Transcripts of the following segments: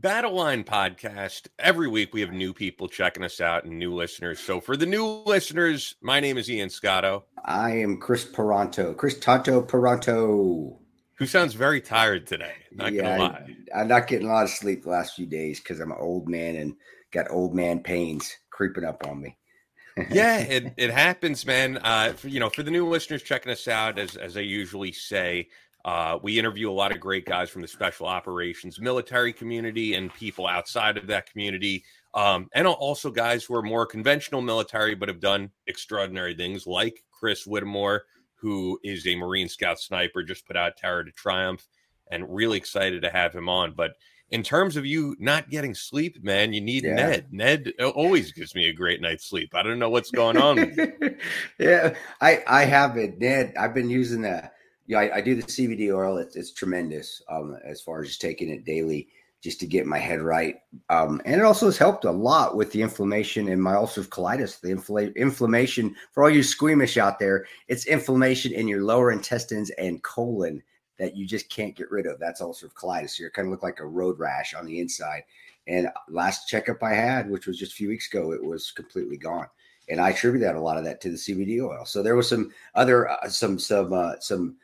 Battle Line podcast. Every week we have new people checking us out and new listeners. So for the new listeners, my name is Ian Scotto. I am Chris Peranto. Chris Tonto Peranto. Who sounds very tired today. Not yeah, gonna lie. I, I'm not getting a lot of sleep the last few days because I'm an old man and got old man pains creeping up on me. yeah, it, it happens, man. Uh, for, you know, for the new listeners checking us out, as as I usually say, uh, we interview a lot of great guys from the special operations military community and people outside of that community. Um, and also guys who are more conventional military but have done extraordinary things, like Chris Whittemore, who is a Marine Scout sniper, just put out Terror to Triumph, and really excited to have him on. But in terms of you not getting sleep, man, you need yeah. Ned. Ned always gives me a great night's sleep. I don't know what's going on. yeah, I I have it, Ned. I've been using that yeah, I, I, do the CBD oil. It's, it's tremendous um, as far as just taking it daily just to get my head right. Um, and it also has helped a lot with the inflammation in my ulcerative colitis. The infl- inflammation, for all you squeamish out there, it's inflammation in your lower intestines and colon that you just can't get rid of. That's ulcerative colitis. So you kind of look like a road rash on the inside. And last checkup I had, which was just a few weeks ago, it was completely gone. And I attribute that a lot of that to the CBD oil. So there was some other, uh, some, some, uh, some,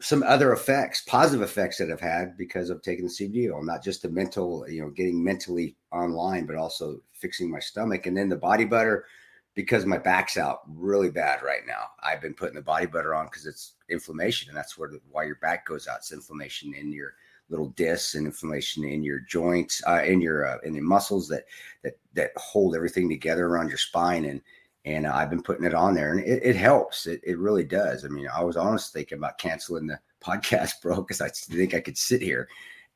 some other effects, positive effects that I've had because of taking the CBD oil, not just the mental, you know, getting mentally online, but also fixing my stomach. And then the body butter, because my back's out really bad right now. I've been putting the body butter on because it's inflammation, and that's where the, why your back goes out. It's inflammation in your little discs and inflammation in your joints, uh, in your uh, in your muscles that that that hold everything together around your spine and and I've been putting it on there, and it, it helps. It, it, really does. I mean, I was honestly thinking about canceling the podcast, bro, because I think I could sit here,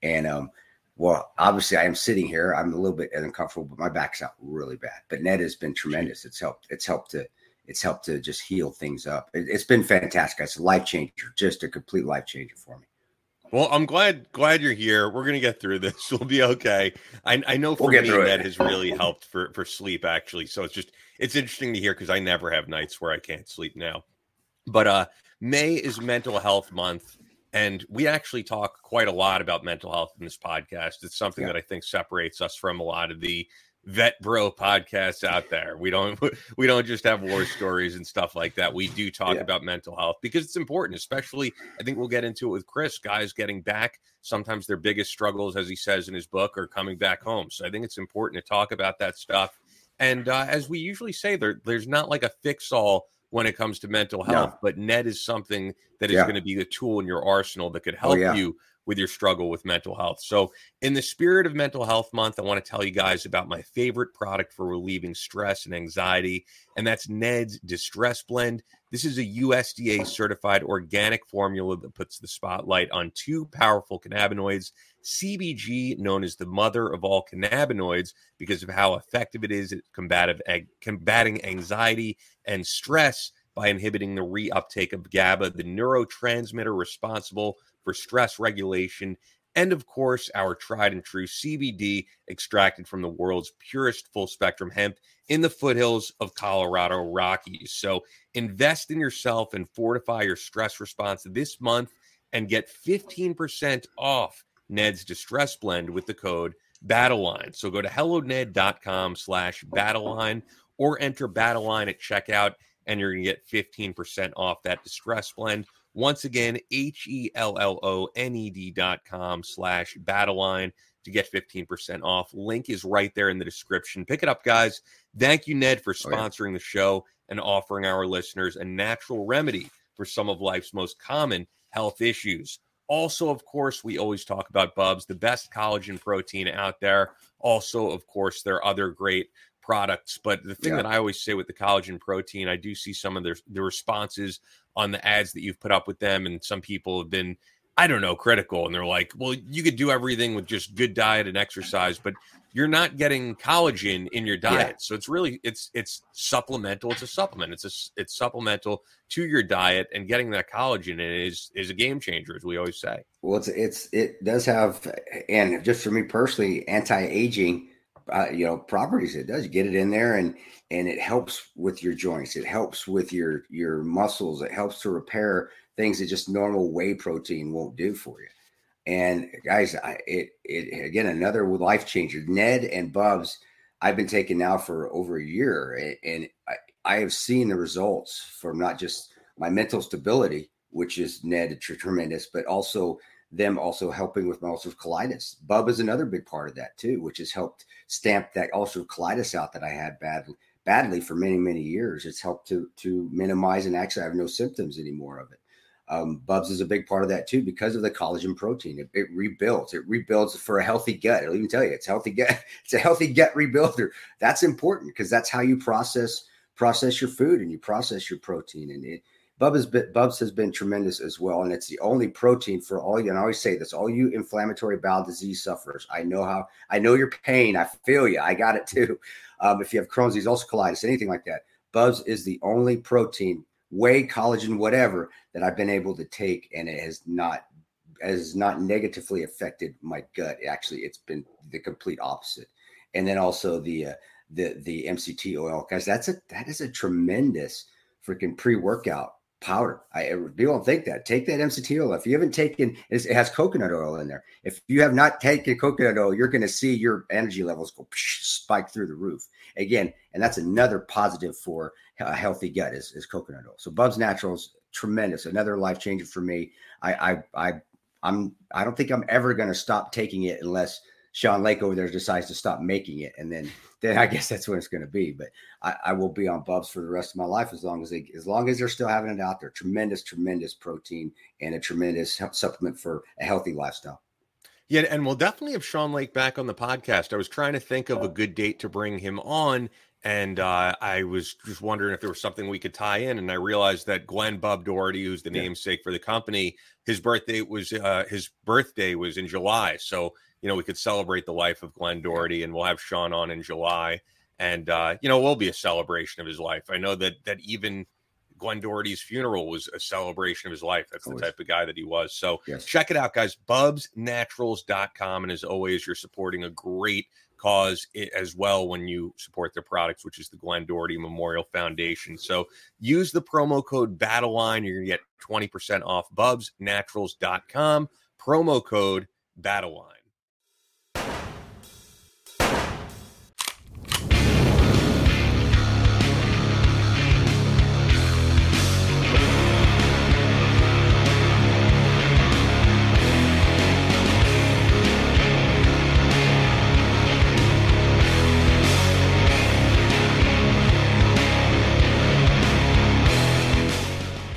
and um, well, obviously I am sitting here. I'm a little bit uncomfortable, but my back's out really bad. But Ned has been tremendous. It's helped. It's helped to. It's helped to just heal things up. It, it's been fantastic. It's a life changer, just a complete life changer for me. Well, I'm glad glad you're here. We're gonna get through this. We'll be okay. I, I know for we'll me that has really helped for for sleep actually. So it's just it's interesting to hear because I never have nights where I can't sleep now. But uh May is mental health month. And we actually talk quite a lot about mental health in this podcast. It's something yeah. that I think separates us from a lot of the vet bro podcasts out there. We don't we don't just have war stories and stuff like that. We do talk yeah. about mental health because it's important, especially I think we'll get into it with Chris, guys getting back. Sometimes their biggest struggles, as he says in his book, are coming back home. So I think it's important to talk about that stuff. And uh, as we usually say, there there's not like a fix all when it comes to mental health, no. but Ned is something that is yeah. going to be a tool in your arsenal that could oh, help oh, yeah. you with your struggle with mental health. So, in the spirit of Mental Health Month, I want to tell you guys about my favorite product for relieving stress and anxiety, and that's Ned's De-Stress Blend. This is a USDA certified organic formula that puts the spotlight on two powerful cannabinoids. CBG, known as the mother of all cannabinoids, because of how effective it is at combating anxiety and stress by inhibiting the reuptake of GABA, the neurotransmitter responsible for stress regulation, and of course, our tried and true CBD extracted from the world's purest full spectrum hemp in the foothills of Colorado Rockies. So invest in yourself and fortify your stress response this month and get 15% off Ned's De-Stress Blend with the code BattleLine. So go to helloned.com slash BattleLine or enter BattleLine at checkout and you're going to get 15% off that De-Stress Blend once again, H E L L O N E D dot com slash battleline to get 15% off. Link is right there in the description. Pick it up, guys. Thank you, Ned, for sponsoring oh, yeah. the show and offering our listeners a natural remedy for some of life's most common health issues. Also, of course, we always talk about Bubs, the best collagen protein out there. Also, of course, there are other great products. But the thing yeah. that I always say with the collagen protein, I do see some of their the responses on the ads that you've put up with them, and some people have been, I don't know, critical, and they're like, "Well, you could do everything with just good diet and exercise, but you're not getting collagen in your diet. Yeah. So it's really it's it's supplemental. It's a supplement. It's a it's supplemental to your diet, and getting that collagen in is is a game changer, as we always say. Well, it's it's it does have, and just for me personally, anti aging uh, you know properties it does you get it in there and and it helps with your joints it helps with your your muscles it helps to repair things that just normal whey protein won't do for you And guys, I, it it again another life changer. Ned and Bubs, I've been taking now for over a year, and I, I have seen the results from not just my mental stability, which is Ned tremendous, but also them also helping with my ulcerative colitis. Bub is another big part of that too, which has helped stamp that ulcerative colitis out that I had badly badly for many many years. It's helped to to minimize and actually I have no symptoms anymore of it. Um, Bubs is a big part of that too because of the collagen protein. It, it, rebuilds. It rebuilds for a healthy gut. I'll even tell you, it's healthy gut. It's a healthy gut rebuilder. That's important because that's how you process process your food and you process your protein. And it, Bubs, Bubs has been tremendous as well, and it's the only protein for all you. And I always say this: all you inflammatory bowel disease sufferers. I know how. I know your pain. I feel you. I got it too. Um, if you have Crohn's disease, ulcerative colitis, anything like that, Bubs is the only protein, whey, collagen, whatever, that I've been able to take, and it has not has not negatively affected my gut. Actually, it's been the complete opposite. And then also the uh, the the MCT oil, guys. That's a that is a tremendous freaking pre workout powder. I people don't think that. Take that MCT oil. If you haven't taken, it has coconut oil in there. If you have not taken coconut oil, you're going to see your energy levels go spike through the roof again. And that's another positive for a healthy gut is, is coconut oil. So Bubs Naturals, tremendous, another life changer for me. I I I I'm I don't think I'm ever going to stop taking it unless Sean Lake over there decides to stop making it, and then then I guess that's when it's going to be. But I, I, will be on Bubs for the rest of my life as long as they as long as they're still having it out there. Tremendous, tremendous protein and a tremendous supplement for a healthy lifestyle. Yeah, and we'll definitely have Sean Lake back on the podcast. I was trying to think of a good date to bring him on, and uh, I was just wondering if there was something we could tie in. And I realized that Glen Bub Doherty, who's the yeah. namesake for the company, his birthday was uh, his birthday was in July, so you know, we could celebrate the life of Glen Doherty, and we'll have Sean on in July, and uh, you know, it will be a celebration of his life. I know that that even Glen Doherty's funeral was a celebration of his life. That's the type of guy that he was. So yes. check it out, guys. BubsNaturals.com. And as always, you're supporting a great cause as well when you support their products, which is the Glen Doherty Memorial Foundation. So use the promo code BATTLELINE. You're going to get 20% off BubsNaturals.com. Promo code BATTLELINE.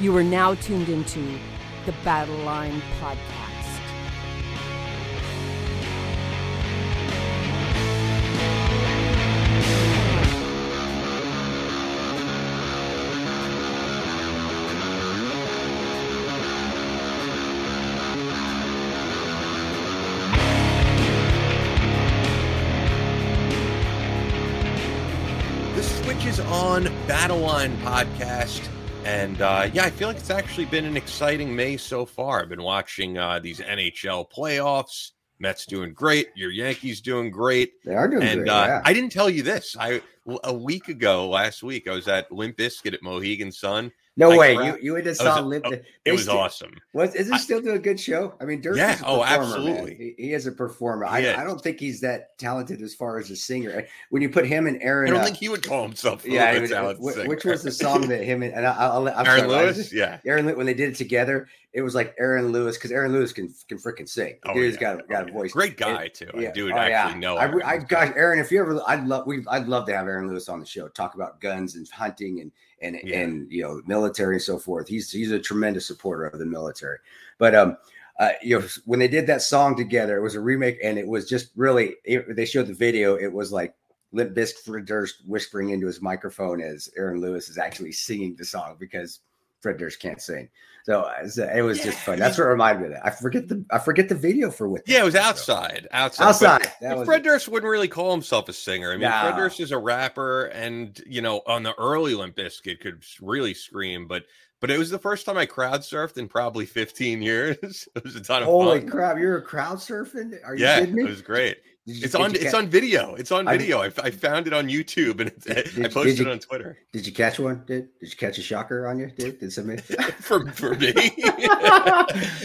You are now tuned into the Battle Line Podcast. The switch on Battle Line Podcast. And uh, yeah, I feel like it's actually been an exciting May so far. I've been watching uh, these NHL playoffs. Mets doing great. Your Yankees doing great. They are doing great and, great. Uh, yeah. I didn't tell you this. I a week ago, last week, I was at Limp Bizkit at Mohegan Sun, no way. You you just saw Lip. Oh, it was awesome. Was is he still doing a good show? I mean, Dirk yeah, oh, absolutely. He, he, is a performer. I, I, don't think he's that talented as far as a singer. When you put him and Aaron, I don't uh, think he would call himself. Yeah, which, which was the song that him and, and I, I'll, I'm Aaron sorry, Lewis. Just, yeah, Aaron when they did it together, it was like Aaron Lewis because Aaron Lewis can can freaking sing. The oh, dude's yeah. got got oh, a voice. Great guy and, too. Yeah. I do oh, actually yeah. know. I, I gosh, Aaron, if you ever, I'd love we I'd love to have Aaron Lewis on the show. Talk about guns and hunting and and yeah. and you know military and so forth. He's he's a tremendous supporter of the military. But um, uh, you know when they did that song together, it was a remake, and it was just really. It, they showed the video. It was like Limp Bizkit whispering into his microphone as Aaron Lewis is actually singing the song because Fred Durst can't sing. So, uh, so it was yeah, just fun. That's what reminded me of that. I forget the I forget the video for what. Yeah, it was outside. Outside. Outside. But, Fred Durst wouldn't really call himself a singer. I mean, no. Fred Durst is a rapper, and you know, on the early Limp Bizkit could really scream, but but it was the first time I crowd surfed in probably 15 years. it was a ton of Holy fun. crap! You're a crowd surfing? Are you yeah, kidding me? It was great. You, it's on. It's on video. It's on video. I, I, found it on YouTube and did, I posted you, it on Twitter. Did you catch one? Did Did you catch a shocker on you? Did Did somebody for for me?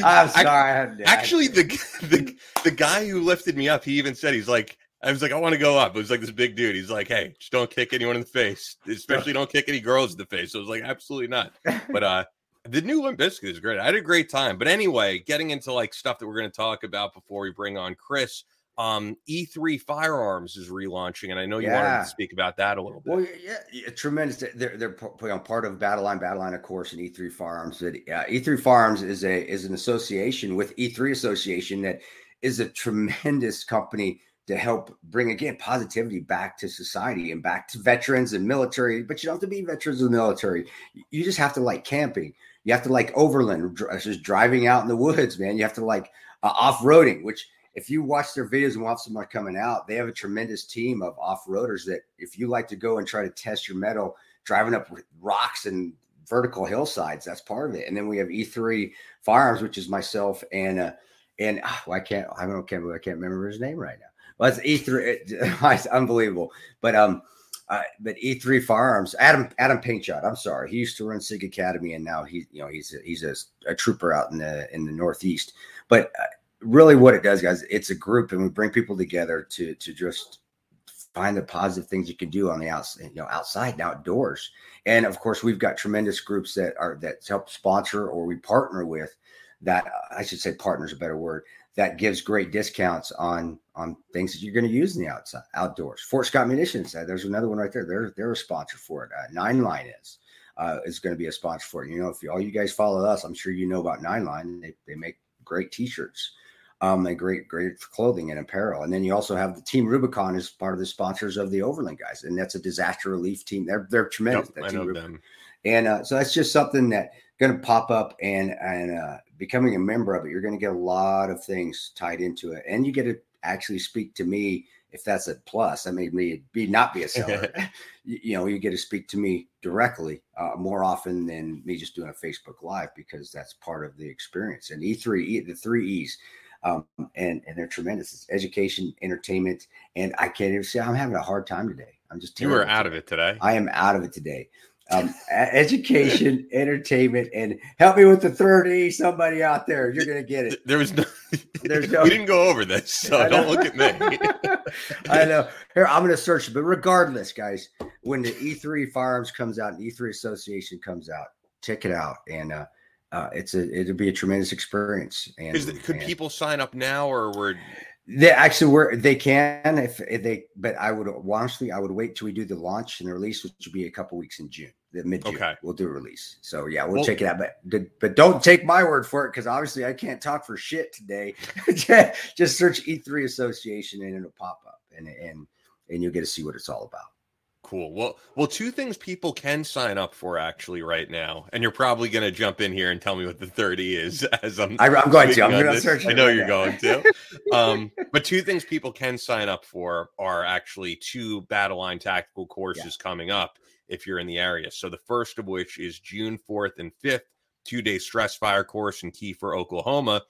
I'm sorry. I, actually, the the the guy who lifted me up, he even said he's like, I was like, I want to go up. It was like this big dude. He's like, hey, just don't kick anyone in the face, especially don't kick any girls in the face. So I was like, absolutely not. But uh, the new Limp Bizkit is great. I had a great time. But anyway, getting into like stuff that we're going to talk about before we bring on Chris. Um, E3 Firearms is relaunching, and I know you yeah. wanted to speak about that a little bit. Well, yeah, yeah tremendous. They're they're you know, part of Battleline, Battleline, of course, and E3 Firearms. That uh, E3 Firearms is a is an association with E3 Association that is a tremendous company to help bring again positivity back to society and back to veterans and military. But you don't have to be veterans of the military. You just have to like camping. You have to like overland, just driving out in the woods, man. You have to like uh, off roading, which if you watch their videos and watch them are coming out, they have a tremendous team of off roaders that if you like to go and try to test your mettle, driving up rocks and vertical hillsides, that's part of it. And then we have E3 Firearms, which is myself and uh, and oh, I can't I don't can't I can't remember his name right now. Well, it's E3. It's unbelievable. But um, uh, but E3 Firearms, Adam Adam Paintshot. I'm sorry, he used to run Sig Academy, and now he's you know he's a, he's a, a trooper out in the in the Northeast. But uh, really, what it does, guys, it's a group, and we bring people together to to just find the positive things you can do on the outside, you know, outside and outdoors. And of course, we've got tremendous groups that are that help sponsor or we partner with. That I should say, partner is a better word that gives great discounts on on things that you're going to use in the outside outdoors. Fort Scott Munitions, uh, there's another one right there. They're they're a sponsor for it. Uh, Nine Line is uh, is going to be a sponsor for it. You know, if you, all you guys follow us, I'm sure you know about Nine Line. They they make great T-shirts, um, and great great clothing and apparel. And then you also have the Team Rubicon is part of the sponsors of the Overland guys, and that's a disaster relief team. They're they're tremendous. Yep, I know them. And uh, so that's just something that going to pop up and and uh, becoming a member of it, you're going to get a lot of things tied into it, and you get to actually speak to me if that's a plus. I may be, be not be a seller. you, you, know, you get to speak to me directly uh, more often than me just doing a Facebook Live because that's part of the experience. And E3, e, the three E's. Um, and and they're tremendous. It's education, entertainment, and I can't even say I'm having a hard time today. I'm just you were out today. of it today. I am out of it today um, education, entertainment, and help me with the third E. Somebody out there, you're gonna get it. There was no. There's no. We didn't go over this, so don't look at me. I know. Here, I'm gonna search but regardless, guys, when the E3 Firearms comes out and E3 Association comes out, check it out, and uh, uh, it's a it'll be a tremendous experience. And could and, people sign up now, or were they actually were they can if, if, they but I would honestly I would wait till we do the launch and the release, which will be a couple weeks in June, the mid June. Okay. We'll do a release. So yeah, we'll, well check it out. But but don't take my word for it because obviously I can't talk for shit today. Just search E3 Association and it'll pop up and and and you'll get to see what it's all about. Cool. Well, well, two things people can sign up for actually right now, and you're probably going to jump in here and tell me what the thirty is as I'm. I, am going to. I'm going to search. I know right you're now. going to. um, but two things people can sign up for are actually two battle line tactical courses yeah. coming up if you're in the area. So the first of which is June 4th and 5th, two day stress fire course in Kiefer, Oklahoma.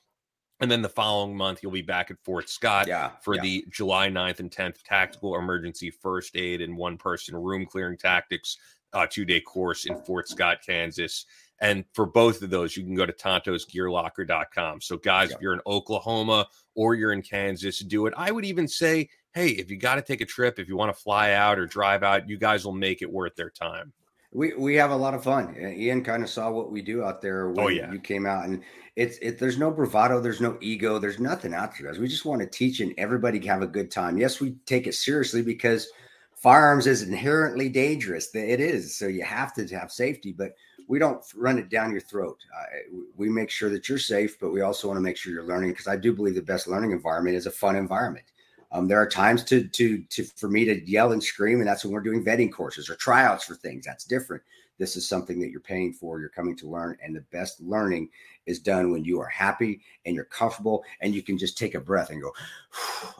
And then the following month, you'll be back at Fort Scott yeah, for yeah. the July 9th and 10th Tactical Emergency First Aid and One Person Room Clearing Tactics uh, two day course in Fort Scott, Kansas. And for both of those, you can go to tontosgearlocker.com. So, guys, yeah. if you're in Oklahoma or you're in Kansas, do it. I would even say, hey, if you got to take a trip, if you want to fly out or drive out, you guys will make it worth their time. We we have a lot of fun. Ian kind of saw what we do out there oh, when oh, yeah. you came out, and it's it. There's no bravado, there's no ego, there's nothing out there, guys. We just want to teach and everybody have a good time. Yes, we take it seriously because firearms is inherently dangerous. It is, so you have to have safety, but we don't run it down your throat. Uh, we make sure that you're safe, but we also want to make sure you're learning because I do believe the best learning environment is a fun environment. Um, there are times to to to for me to yell and scream, and that's when we're doing vetting courses or tryouts for things. That's different. this is something that you're paying for. You're coming to learn, and the best learning is done when you are happy and you're comfortable, and you can just take a breath and go,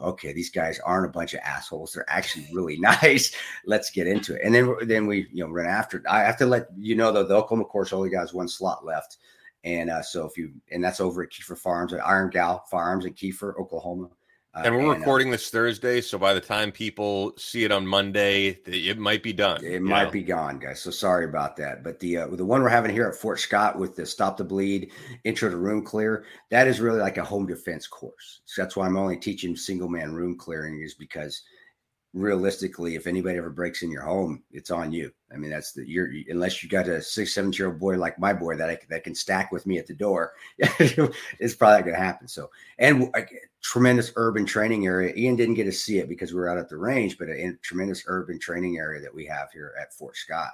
"Okay, these guys aren't a bunch of assholes. They're actually really nice. Let's get into it." And then then we you know run after. I have to let you know though the Oklahoma course only got one slot left. And uh, so if you and that's over at Kiefer Farms at Iron Gal Farms in Kiefer, Oklahoma. Uh, and we're and, uh, recording uh, this Thursday, so by the time people see it on Monday, it might be done. It might know? be gone, guys. So sorry about that. But the uh, the one we're having here at Fort Scott with the Stop the Bleed Intro to Room Clear, that is really like a home defense course. So that's why I'm only teaching single man room clearing, is because realistically, if anybody ever breaks in your home, it's on you. I mean, that's the you're unless you got a six, seven year old boy like my boy that I, that can stack with me at the door, it's probably not going to happen. So, and a tremendous urban training area. Ian didn't get to see it because we were out at the range, but a, a tremendous urban training area that we have here at Fort Scott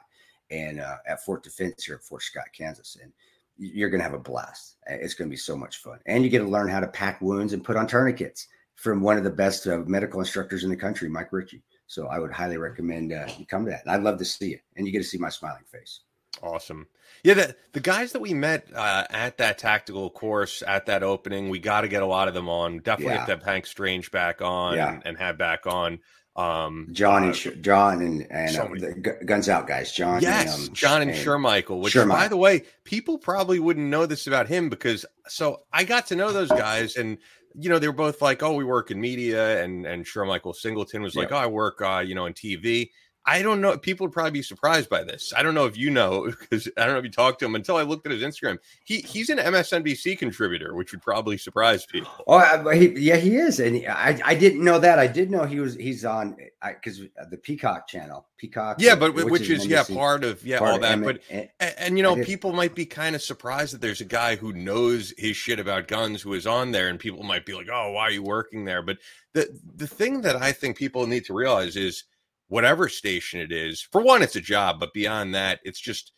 and uh, at Fort Defense here at Fort Scott, Kansas, and you're going to have a blast. It's going to be so much fun, and you get to learn how to pack wounds and put on tourniquets from one of the best uh, medical instructors in the country, Mike Ritchie. So I would highly recommend uh, you come to that. And I'd love to see you, and you get to see my smiling face. Awesome. Yeah, the, the guys that we met uh, at that tactical course at that opening, we got to get a lot of them on. Definitely yeah. have to have Hank Strange back on yeah. and, and, have back on. Um, John and uh, John and and uh, the guns out guys. John, yes, and, um, John and, and Shermichael. Which, Shermichael. by the way, people probably wouldn't know this about him because so I got to know those guys and you know, they were both like, "Oh, we work in media," and and Shermichael Singleton was like, "Oh, I work, uh, you know, in TV." I don't know. People would probably be surprised by this. I don't know if you know because I don't know if you talked to him until I looked at his Instagram. He he's an MSNBC contributor, which would probably surprise people. Oh, he, yeah, he is, and he, I I didn't know that. I did know he was he's on because uh, the Peacock channel, Peacock. Yeah, but which, which is, is yeah part of yeah part all that. M- but and, and, you know people might be kind of surprised that there's a guy who knows his shit about guns who is on there, and people might be like, oh, why are you working there? But the the thing that I think people need to realize is whatever station it is. For one, it's a job, but beyond that, it's just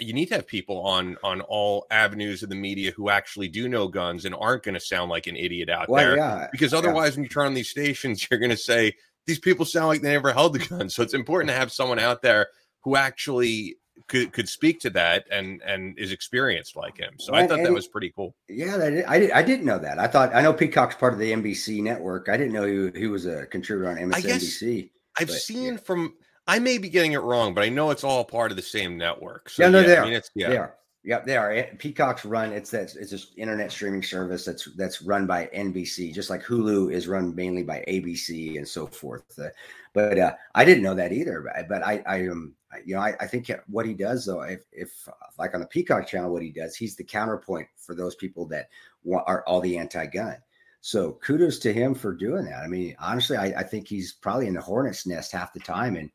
you need to have people on on all avenues of the media who actually do know guns and aren't going to sound like an idiot out well, there. Yeah, because otherwise, yeah. when you turn on these stations, you're going to say these people sound like they never held the gun. So it's important to have someone out there who actually could could speak to that and and is experienced like him. So I thought that was pretty cool. Yeah, that, I did, I didn't know that. I thought I know Peacock's part of the NBC network. I didn't know he, he was a contributor on MSNBC. I've but, seen yeah. from I may be getting it wrong, but I know it's all part of the same network. So, yeah, no, yeah, they are. I mean, it's, yeah. They are. Yeah, they are. Peacock's run. It's that. It's an internet streaming service that's that's run by NBC, just like Hulu is run mainly by ABC and so forth. Uh, but uh, I didn't know that either. But I, I um, you know, I, I think what he does though, if, if like on the Peacock channel, what he does, he's the counterpoint for those people that want, are all the anti-gun. So kudos to him for doing that. I mean, honestly, I, I think he's probably in the hornet's nest half the time, and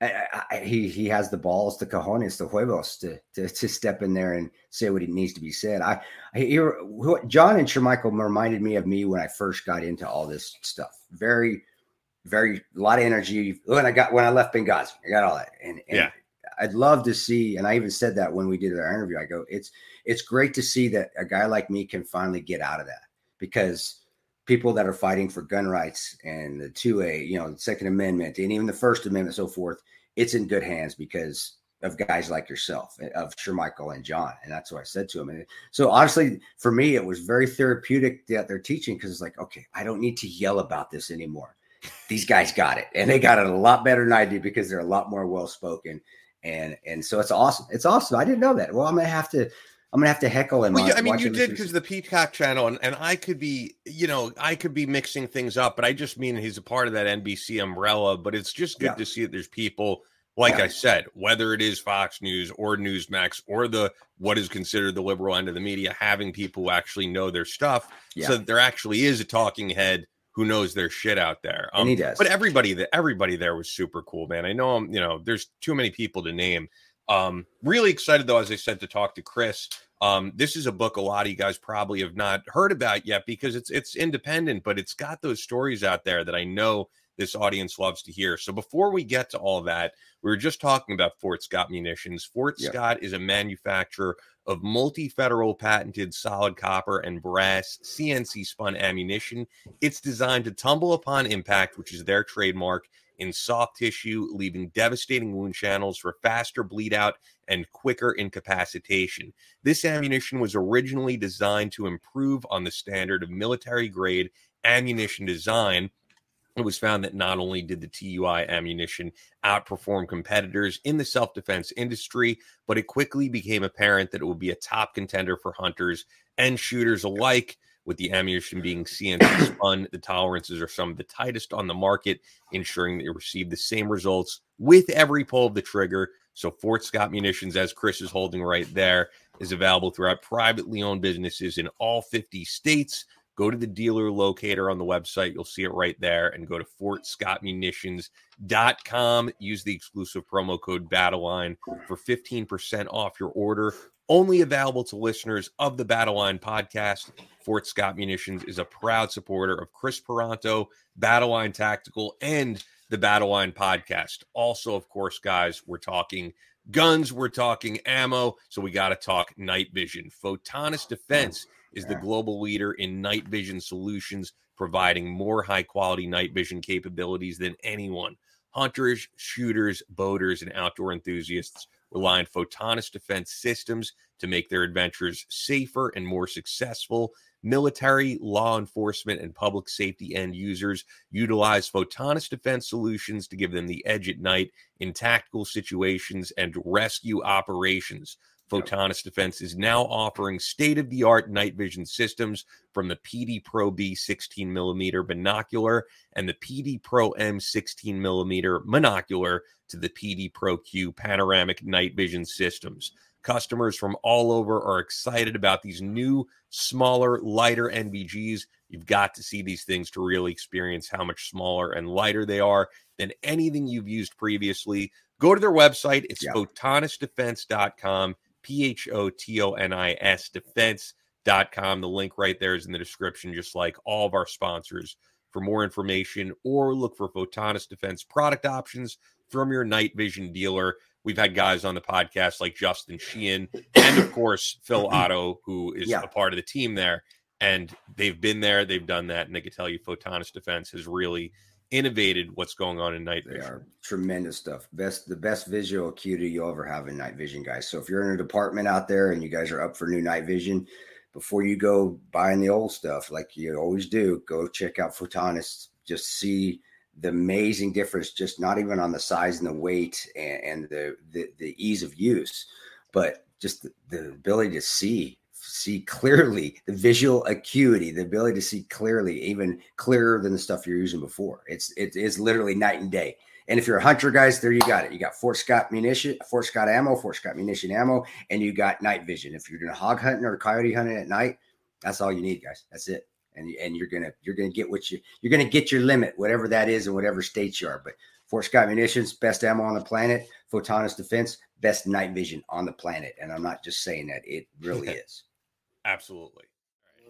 I, I, he he has the balls, the cojones, the huevos to, to to step in there and say what he needs to be said. I, I hear John and Shermichael reminded me of me when I first got into all this stuff. Very, very a lot of energy. When I got when I left Benghazi, I got all that, and, and yeah. I'd love to see, and I even said that when we did our interview. I go, it's it's great to see that a guy like me can finally get out of that because people that are fighting for gun rights and the 2A, you know, the Second Amendment and even the First Amendment, so forth, it's in good hands because of guys like yourself, eh, of Shermichael and John. And that's what I said to him. And so honestly, for me, it was very therapeutic that they're teaching because it's like, okay, I don't need to yell about this anymore. These guys got it. And they got it a lot better than I do because they're a lot more well spoken. And and so it's awesome. It's awesome. I didn't know that. Well, I'm gonna have to I'm gonna have to heckle him. Well, yeah, I mean, you did because the Peacock channel, and, and I could be, you know, I could be mixing things up, but I just mean he's a part of that NBC umbrella. But it's just good yeah. to see that there's people, like yeah. I said, whether it is Fox News or Newsmax or the what is considered the liberal end of the media, having people who actually know their stuff, yeah. so that there actually is a talking head who knows their shit out there. Um, and he does. But everybody that everybody there was super cool, man. I know, I'm, you know, there's too many people to name. Um, really excited though, as I said, to talk to Chris. Um, this is a book a lot of you guys probably have not heard about yet because it's it's independent, but it's got those stories out there that I know this audience loves to hear. So before we get to all that, we were just talking about Fort Scott Munitions. Fort yep. Scott is a manufacturer of multi-federal patented solid copper and brass CNC spun ammunition. It's designed to tumble upon impact, which is their trademark in soft tissue, leaving devastating wound channels for faster bleed out and quicker incapacitation. This ammunition was originally designed to improve on the standard of military grade ammunition design it was found that not only did the TUI ammunition outperform competitors in the self defense industry, but it quickly became apparent that it would be a top contender for hunters and shooters alike. With the ammunition being CNC spun, the tolerances are some of the tightest on the market, ensuring that you receive the same results with every pull of the trigger. So, Fort Scott Munitions, as Chris is holding right there, is available throughout privately owned businesses in all 50 states. Go to the dealer locator on the website. You'll see it right there. And go to fortscottmunitions.com. Use the exclusive promo code BattleLine for 15% off your order. Only available to listeners of the Battleline podcast. Fort Scott Munitions is a proud supporter of Chris Peranto, Battleline Tactical, and the Battleline podcast. Also, of course, guys, we're talking guns, we're talking ammo. So we got to talk night vision. Photonis Defense is the global leader in night vision solutions, providing more high quality night vision capabilities than anyone. Hunters, shooters, boaters, and outdoor enthusiasts rely on Photonis defense systems to make their adventures safer and more successful. Military, law enforcement, and public safety end users utilize Photonis defense solutions to give them the edge at night in tactical situations and rescue operations. Photonis Defense is now offering state of the art night vision systems from the PD Pro B 16 millimeter binocular and the PD Pro M 16 millimeter monocular to the PD Pro Q panoramic night vision systems. Customers from all over are excited about these new, smaller, lighter NVGs. You've got to see these things to really experience how much smaller and lighter they are than anything you've used previously. Go to their website. It's photonisdefense.com P H O T O N I S defense.com. The link right there is in the description, just like all of our sponsors. For more information or look for Photonis Defense product options from your night vision dealer. We've had guys on the podcast like Justin Sheehan and, of course, Phil Otto, who is yeah. a part of the team there. And they've been there, they've done that, and they can tell you Photonis Defense has really innovated what's going on in night vision. They are tremendous stuff. Best the best visual acuity you'll ever have in night vision, guys. So if you're in a department out there and you guys are up for new night vision, before you go buying the old stuff, like you always do, go check out Photonis. Just see the amazing difference, just not even on the size and the weight and, and the, the the ease of use, but just the, the ability to see see clearly, the visual acuity, the ability to see clearly, even clearer than the stuff you're using before. It's it is literally night and day. And if you're a hunter, guys, there you got it. You got Fort Scott munition, Fort Scott ammo, Fort Scott munition ammo, and you got night vision. If you're doing hog hunting or coyote hunting at night, that's all you need, guys. That's it. And and you're gonna you're gonna get what you you're gonna get your limit, whatever that is, in whatever state you are. But Fort Scott munitions, best ammo on the planet. Photonis defense, best night vision on the planet. And I'm not just saying that; it really is. Absolutely.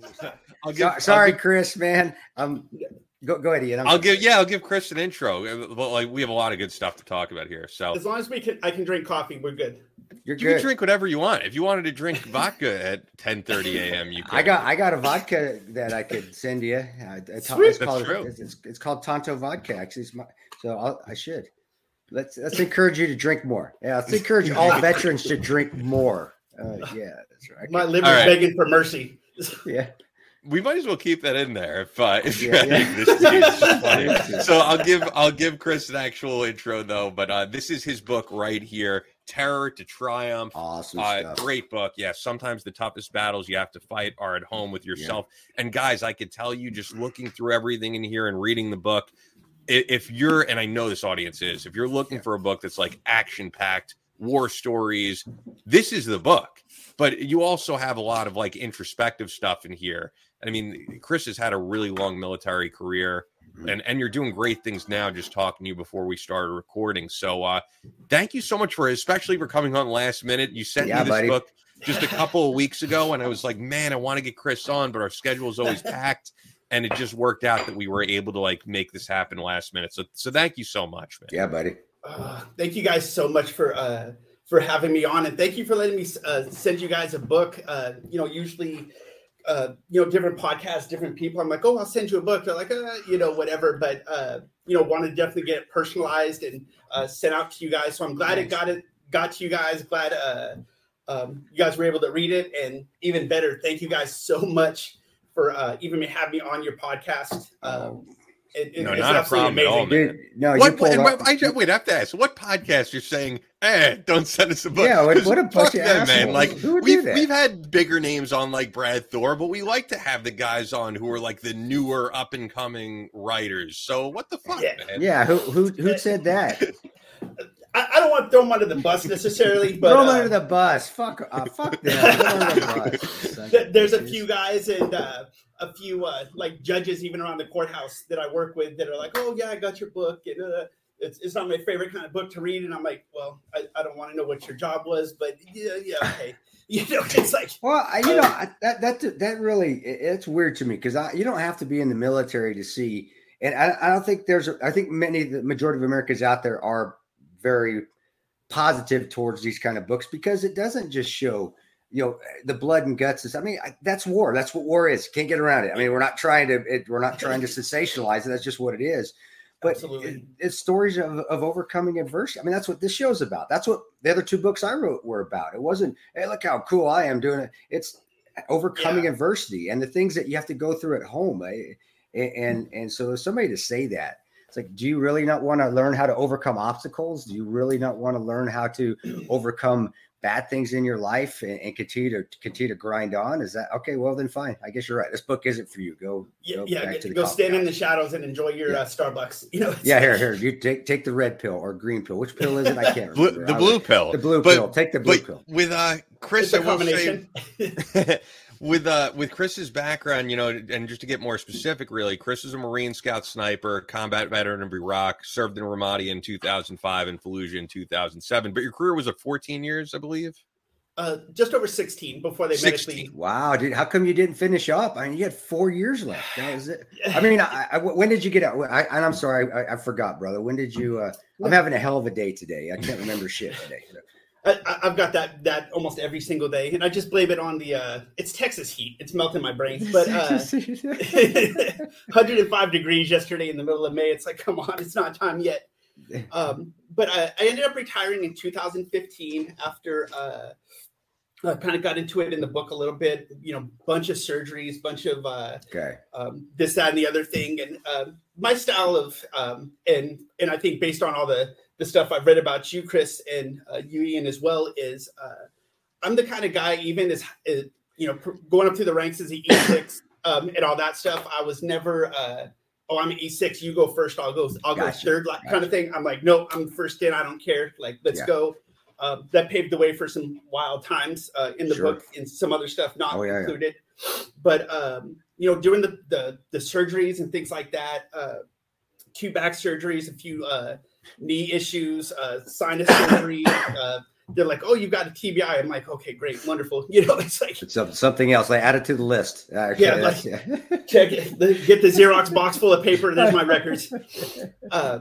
I'll give, sorry, I'll give, Chris, man. Um, go go ahead, Ian. i will give yeah, I'll give Chris an intro. Uh, but like we have a lot of good stuff to talk about here. So as long as we can, I can drink coffee. We're good. You're you good. can drink whatever you want. If you wanted to drink vodka at 10:30 a.m., you could. I got I got a vodka that I could send you. Uh, it's, it's called it's, it's, it's, called Tonto vodka. Actually, my, so I'll, I should. Let's let's encourage you to drink more. Yeah, let's encourage all veterans to drink more. Uh, yeah, that's right. My liver's right. begging for mercy. yeah. We might as well keep that in there if, uh, if yeah, yeah. so I'll give I'll give Chris an actual intro though, but uh, this is his book right here, Terror to Triumph. Awesome, uh, great book. Yeah, sometimes the toughest battles you have to fight are at home with yourself. Yeah. And guys, I could tell you just looking through everything in here and reading the book, if you're and I know this audience is, if you're looking for a book that's like action packed war stories. This is the book, but you also have a lot of like introspective stuff in here. I mean, Chris has had a really long military career. Mm-hmm. And, and you're doing great things now just talking to you before we started recording so uh thank you so much for especially for coming on last minute you sent yeah, me this buddy. book just a couple of weeks ago and i was like man i want to get chris on but our schedule is always packed and it just worked out that we were able to like make this happen last minute so so thank you so much man yeah buddy uh, thank you guys so much for uh, for having me on, and thank you for letting me uh, send you guys a book. Uh, you know, usually uh, you know, different podcasts, different people. I'm like, oh, I'll send you a book. They're like, uh, you know, whatever. But uh, you know, want to definitely get it personalized and uh, sent out to you guys. So I'm glad it got it got to you guys. Glad uh, um, you guys were able to read it, and even better, thank you guys so much for uh, even having me on your podcast. Um, it, it, no, it's not a problem amazing. at all, Dude, no, what, what, what, I just, wait, I have to ask, what podcast you're saying, eh, don't send us a book? Yeah, what, what a bunch of them, man. Like, we've, we've had bigger names on like Brad Thor, but we like to have the guys on who are like the newer up and coming writers. So what the fuck, yeah. man? Yeah, who, who, who said that? I, I, don't want to throw them under the bus necessarily, but throw them uh, under the bus. Fuck, uh, fuck them. the There's a few guys and uh, a few uh, like judges even around the courthouse that I work with that are like, "Oh yeah, I got your book," and uh, it's it's not my favorite kind of book to read, and I'm like, "Well, I, I don't want to know what your job was, but yeah, yeah, okay." You know, it's like well, I, you know I, that that that really it's weird to me because I you don't have to be in the military to see, and I, I don't think there's I think many the majority of Americans out there are very positive towards these kind of books because it doesn't just show you know the blood and guts is i mean that's war. That's what war is. Can't get around it. I mean we're not trying to it, we're not trying to sensationalize it. That's just what it is. But it, it's stories of, of overcoming adversity. I mean that's what this show's about. That's what the other two books i wrote were about. It wasn't hey look how cool i am doing it. It's overcoming yeah. adversity and the things that you have to go through at home. Eh, and and so somebody to say that. It's like do you really not want to learn how to overcome obstacles? Do you really not want to learn how to overcome bad things in your life and, and, continue to continue to grind on? Is that okay well then fine. I guess you're right. This book isn't for you. Go yeah go, yeah, get, go stand house. in the shadows and enjoy your yeah. uh, starbucks you know yeah here here you take take the red pill or green pill. Which pill is it? I can't remember. the blue pill. The blue but, pill. Take the blue pill. with uh chris I will say, with uh with Chris's background, you know, and just to get more specific, really, Chris is a Marine Scout sniper, combat veteran of Iraq, served in Ramadi in 2005 and Fallujah in 2007. But your career was at 14 years, I believe. Uh, just over 16 before they 16. medically. Wow, dude! How come you didn't finish up? I mean, you had four years left. That was it. I mean, I, I, when did you get out? I, and I'm sorry, I, I forgot, brother. When did you? Uh, I'm having a hell of a day today. I can't remember shit today. I, have got that that almost every single day, and I just blame it on the uh, it's Texas heat. It's melting my brain. But uh, 105 degrees yesterday in the middle of May. It's like, come on, it's not time yet. Um, but I, I, ended up retiring in 2015 after uh, I kind of got into it in the book a little bit. You know, bunch of surgeries, bunch of uh, okay. um, this, that, and the other thing, and uh, my style of um, and and I think based on all the the stuff I've read about you, Chris, and uh, you, Ian, as well, is uh, I'm the kind of guy, even as uh, you know, going up through the ranks as the E6 um, and all that stuff. I was never, uh, oh, I'm an E6, you go first, I'll go, I'll gotcha. go third, like gotcha. kind of thing. I'm like, no, I'm first in, I don't care. Like, let's yeah. go. Uh, that paved the way for some wild times uh, in the sure. book and some other stuff not oh, yeah, included. Yeah. But um, you know, during the, the, the surgeries and things like that, uh, two back surgeries, a few uh, knee issues, uh, sinus surgery. Uh, they're like, "Oh, you've got a TBI." I'm like, "Okay, great, wonderful." You know, it's like it's something else. I add it to the list. Actually, yeah, like, yeah. check it. Get the Xerox box full of paper. There's my records. Uh,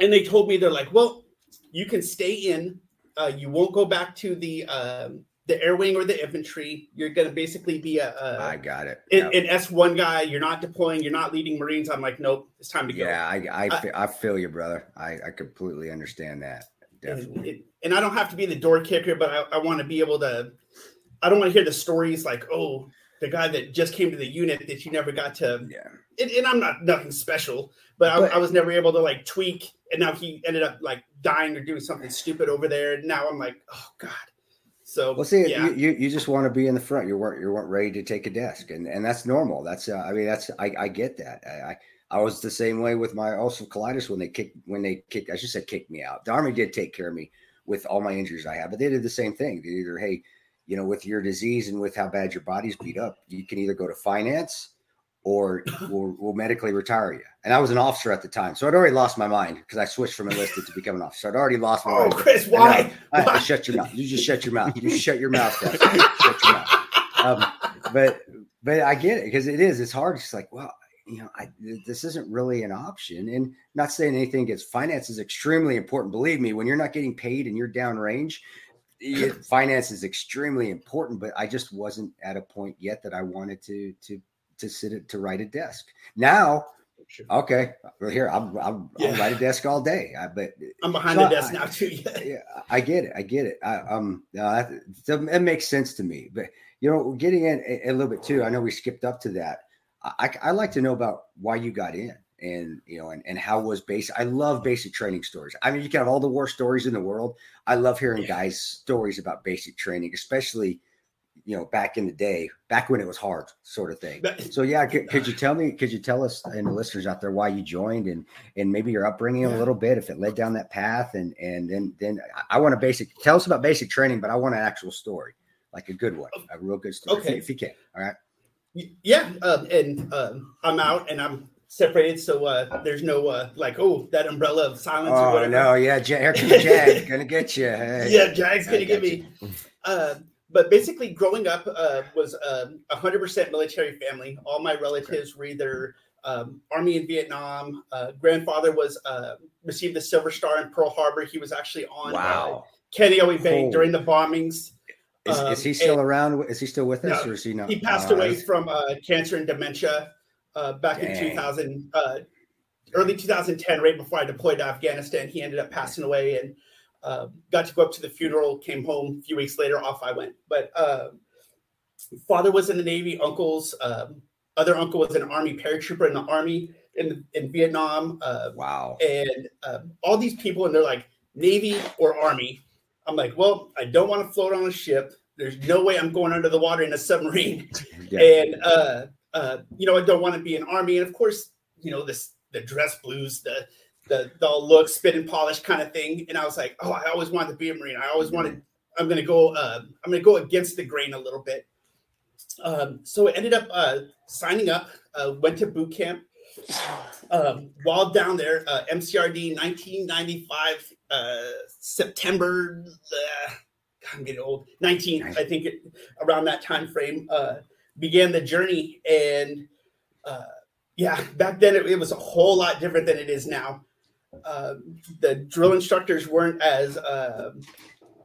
and they told me they're like, "Well, you can stay in. Uh, you won't go back to the um, the air wing or the infantry. You're going to basically be a, a I got it. An, yep. S one guy. You're not deploying. You're not leading Marines. I'm like, nope, it's time to go. Yeah, I I, uh, I feel you, brother. I, I completely understand that. Definitely. And, and I don't have to be the door kicker, but I, I want to be able to. I don't want to hear the stories like, oh, the guy that just came to the unit that you never got to. Yeah. And, and I'm not nothing special, but, but I, I was never able to like tweak, and now he ended up like dying or doing something stupid over there. And now I'm like, oh god so well, see, yeah. you, you, just want to be in the front. You weren't you weren't ready to take a desk, and and that's normal. That's uh, I mean that's I, I get that. I, I was the same way with my ulcerative colitis when they kicked when they kicked. I should say kicked me out. The army did take care of me with all my injuries I had, but they did the same thing. They either hey, you know, with your disease and with how bad your body's beat up, you can either go to finance or we'll, we'll, medically retire you. And I was an officer at the time. So I'd already lost my mind because I switched from enlisted to become an officer. I'd already lost my oh, mind. Chris, why? I, I, I, shut your mouth. You just shut your mouth. You shut your mouth. shut your mouth. Um, but, but I get it because it is, it's hard. It's like, well, you know, I, this isn't really an option. And not saying anything against finance is extremely important. Believe me, when you're not getting paid and you're downrange, it, finance is extremely important, but I just wasn't at a point yet that I wanted to to to sit it to write a desk. Now, okay, well here I'm, I'm yeah. I'll write a desk all day. I, but I'm behind so the desk I, now too. Yeah. yeah, I get it. I get it. I, um, uh, it makes sense to me. But you know, getting in a, a, little bit too. I know we skipped up to that. I I like to know about why you got in and you know and, and how was basic i love basic training stories i mean you can have all the war stories in the world i love hearing yeah. guys stories about basic training especially you know back in the day back when it was hard sort of thing so yeah could, could you tell me could you tell us and the listeners out there why you joined and and maybe your upbringing yeah. a little bit if it led down that path and and then then i want a basic tell us about basic training but i want an actual story like a good one a real good story okay. if you can all right yeah um, and um, i'm out and i'm separated, so uh, there's no uh, like, oh, that umbrella of silence. Oh or whatever. no, yeah, here comes Jag, gonna get you. Hey. Yeah, Jag's gonna get me. Uh, but basically, growing up uh, was um, a hundred percent military family. All my relatives okay. were either um, Army in Vietnam. Uh, grandfather was uh, received the Silver Star in Pearl Harbor. He was actually on uh, wow. Kaneohe Bay during the bombings. Is, um, is, he still around? Is he still with us, no, or is he not? He passed away from uh, cancer and dementia uh, back Dang. in 2000, uh, early 2010, right before I deployed to Afghanistan. He ended up passing away and uh, got to go up to the funeral, came home a few weeks later, off I went. But uh, father was in the Navy, uncles, um, other uncle was an Army paratrooper in the Army in, in Vietnam. Uh, wow. And all these people, and they're like, Navy or Army. I'm like, well, I don't want to float on a ship. There's no way I'm going under the water in a submarine. Yeah. And uh, uh, you know, I don't want to be an army. And of course, you know, this the dress blues, the the the look, spit and polish kind of thing. And I was like, oh, I always wanted to be a marine. I always wanted. I'm gonna go. Uh, I'm gonna go against the grain a little bit. Um, so I ended up uh, signing up. Uh, went to boot camp. Um, while down there, uh, MCRD 1995 uh, September. Uh, I'm getting old. 19, I think, it, around that time frame. Uh, began the journey. And uh, yeah, back then it, it, was a whole lot different than it is now. Uh, the drill instructors weren't as uh,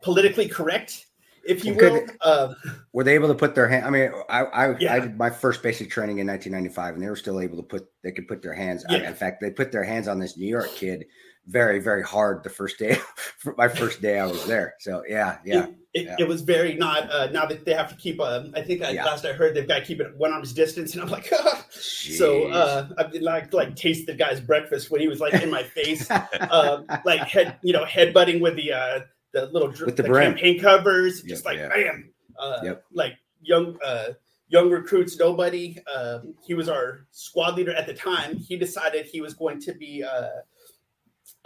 politically correct, if you will. Uh, were they able to put their hand? I mean, I I, yeah. I, did my first basic training in 1995, and they were still able to put. They could put their hands. Yeah. I, in fact, they put their hands on this New York kid very very hard the first day my first day i was there so yeah yeah it, it, yeah. it was very not uh now that they have to keep um i think I, yeah. last i heard they've got to keep it one arm's distance and i'm like so uh i like like taste the guy's breakfast when he was like in my face um like head you know head butting with the uh the little with the, the campaign covers yep, just like yeah. bam uh yep. like young uh young recruits nobody he was our squad leader at the time he decided he was going to be uh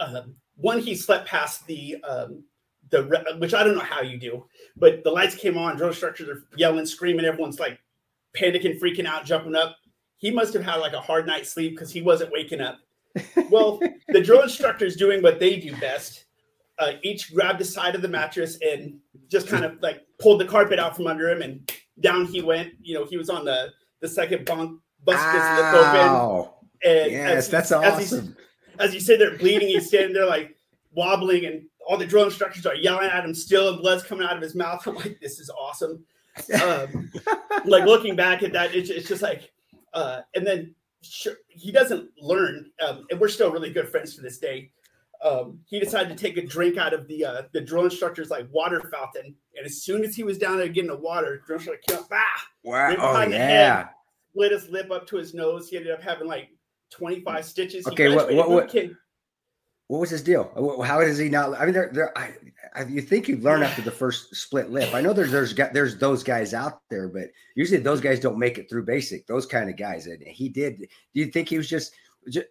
um, one he slept past the um, the which I don't know how you do, but the lights came on, drill instructors are yelling, screaming, everyone's like panicking, freaking out, jumping up. He must have had like a hard night's sleep because he wasn't waking up. Well, the drill instructors doing what they do best. Uh, each grabbed the side of the mattress and just kind of like pulled the carpet out from under him, and down he went. You know, he was on the the second bunk, bust lipped open. And yes, that's awesome as he you sit there bleeding, he's standing there like wobbling, and all the drill instructors are yelling at him still, and blood's coming out of his mouth. I'm like, this is awesome. Um, like looking back at that, it's, it's just like, uh, and then sure, he doesn't learn, um, and we're still really good friends to this day. Um, he decided to take a drink out of the uh, the drill instructor's like water fountain, and as soon as he was down there getting the water, drill instructor came up, bah, wow, oh, yeah. Head, split his lip up to his nose. He ended up having like 25 stitches. Okay, what what what, what was his deal? How does he not? I mean, there, there. I, I, you think you learn after the first split lip? I know there's there's there's those guys out there, but usually those guys don't make it through basic. Those kind of guys, and he did. Do you think he was just?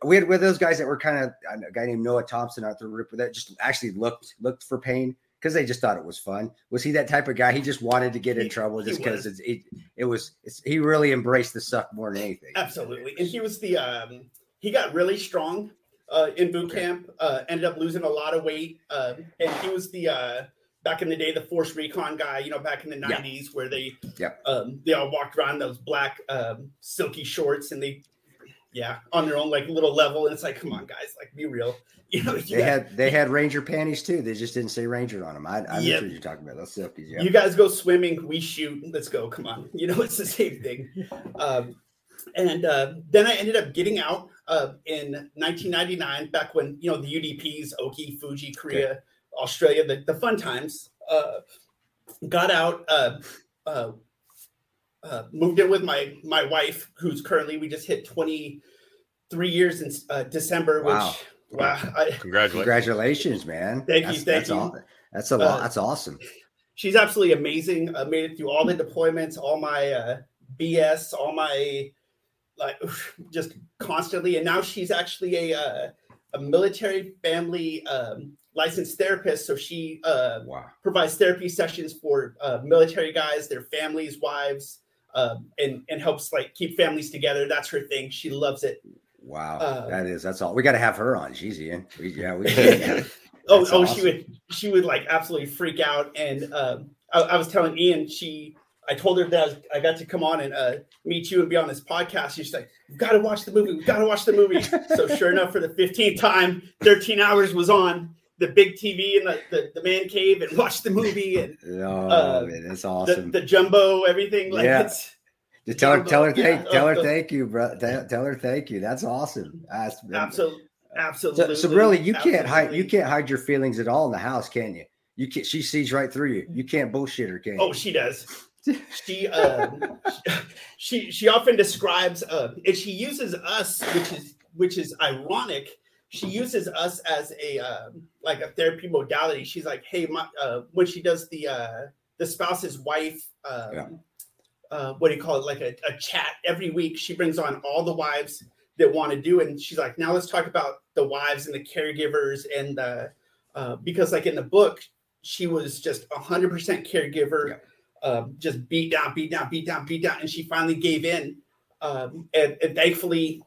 We had with those guys that were kind of a guy named Noah Thompson out there that just actually looked looked for pain because they just thought it was fun. Was he that type of guy? He just wanted to get in he, trouble just because it, it was he really embraced the suck more than anything. Absolutely, and he was the um, he got really strong uh, in boot camp. Uh, ended up losing a lot of weight, uh, and he was the uh, back in the day the force recon guy. You know, back in the nineties yeah. where they yeah. um, they all walked around those black um, silky shorts and they yeah, on their own like little level. And it's like, come on, guys, like be real. You know, you they had they had Ranger panties too. They just didn't say Ranger on them. I, I yep. what you're talking about. Those silkies. Yeah. You guys go swimming, we shoot. Let's go. Come on. You know, it's the same thing. Um, and uh, then I ended up getting out uh, in 1999, back when you know the UDPs, Oki, Fuji, Korea, okay. Australia, the, the fun times. Uh, got out, uh, uh, uh, moved in with my my wife, who's currently we just hit 23 years in uh, December. Wow. Which wow, I, congratulations, congratulations, man! Thank that's, you, thank that's you. All, that's a lot. Uh, that's awesome. She's absolutely amazing. Uh, made it through all the deployments, all my uh, BS, all my like just constantly, and now she's actually a uh, a military family um, licensed therapist. So she uh, wow. provides therapy sessions for uh, military guys, their families, wives, um, and and helps like keep families together. That's her thing. She loves it. Wow, uh, that is that's all. We got to have her on. She's in. We, yeah, we. Yeah. oh, oh, awesome. she would she would like absolutely freak out. And um, I, I, was telling Ian, she I told her that I, was, I got to come on and uh, meet you and be on this podcast. She's like, "We've got to watch the movie. We've got to watch the movie." so sure enough, for the fifteenth time, thirteen hours was on the big TV in the, the, the, man cave and watched the movie and oh, uh, man, that's awesome. The, the, jumbo, everything like yeah. it's. Just tell her, tell her, thank, yeah. tell her, thank you, bro. Tell, tell, her, thank you. That's awesome. That's, absolutely, absolutely. So, so really, you absolutely. can't hide, you can't hide your feelings at all in the house, can you? You can She sees right through you. You can't bullshit her, can you? Oh, she does. She, um, she, she often describes, uh, and she uses us, which is, which is ironic she uses us as a um, like a therapy modality. She's like, hey, my, uh, when she does the uh, the spouse's wife, um, yeah. uh, what do you call it? Like a, a chat every week. She brings on all the wives that want to do, and she's like, now let's talk about the wives and the caregivers and the uh, because like in the book, she was just a hundred percent caregiver. Yeah. Um, just beat down, beat down, beat down, beat down, and she finally gave in. Um, and, and, thankfully,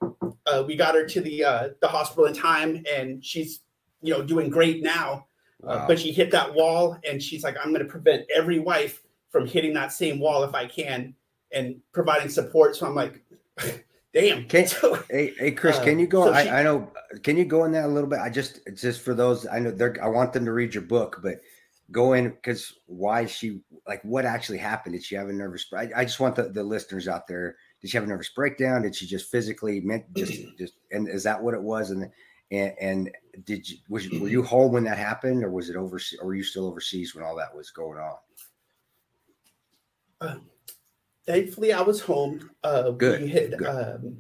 uh, we got her to the uh, the hospital in time, and she's you know doing great now. Uh, wow. but she hit that wall, and she's like, "I'm going to prevent every wife from hitting that same wall if I can," and providing support. So I'm like, "Damn." Can, hey, hey, Chris, can you go? So she, I, I, know. Can you go in that a little bit? I just just for those I know they're. I want them to read your book, but go in because why she like what actually happened? Did she have a nervous? I, I just want the, the listeners out there did she have a nervous breakdown? Did she just physically meant just just and is that what it was? And and, and did you was were you home when that happened, or was it overseas? Or were you still overseas when all that was going on? Uh, thankfully, I was home. Uh, good. We had, good. Um,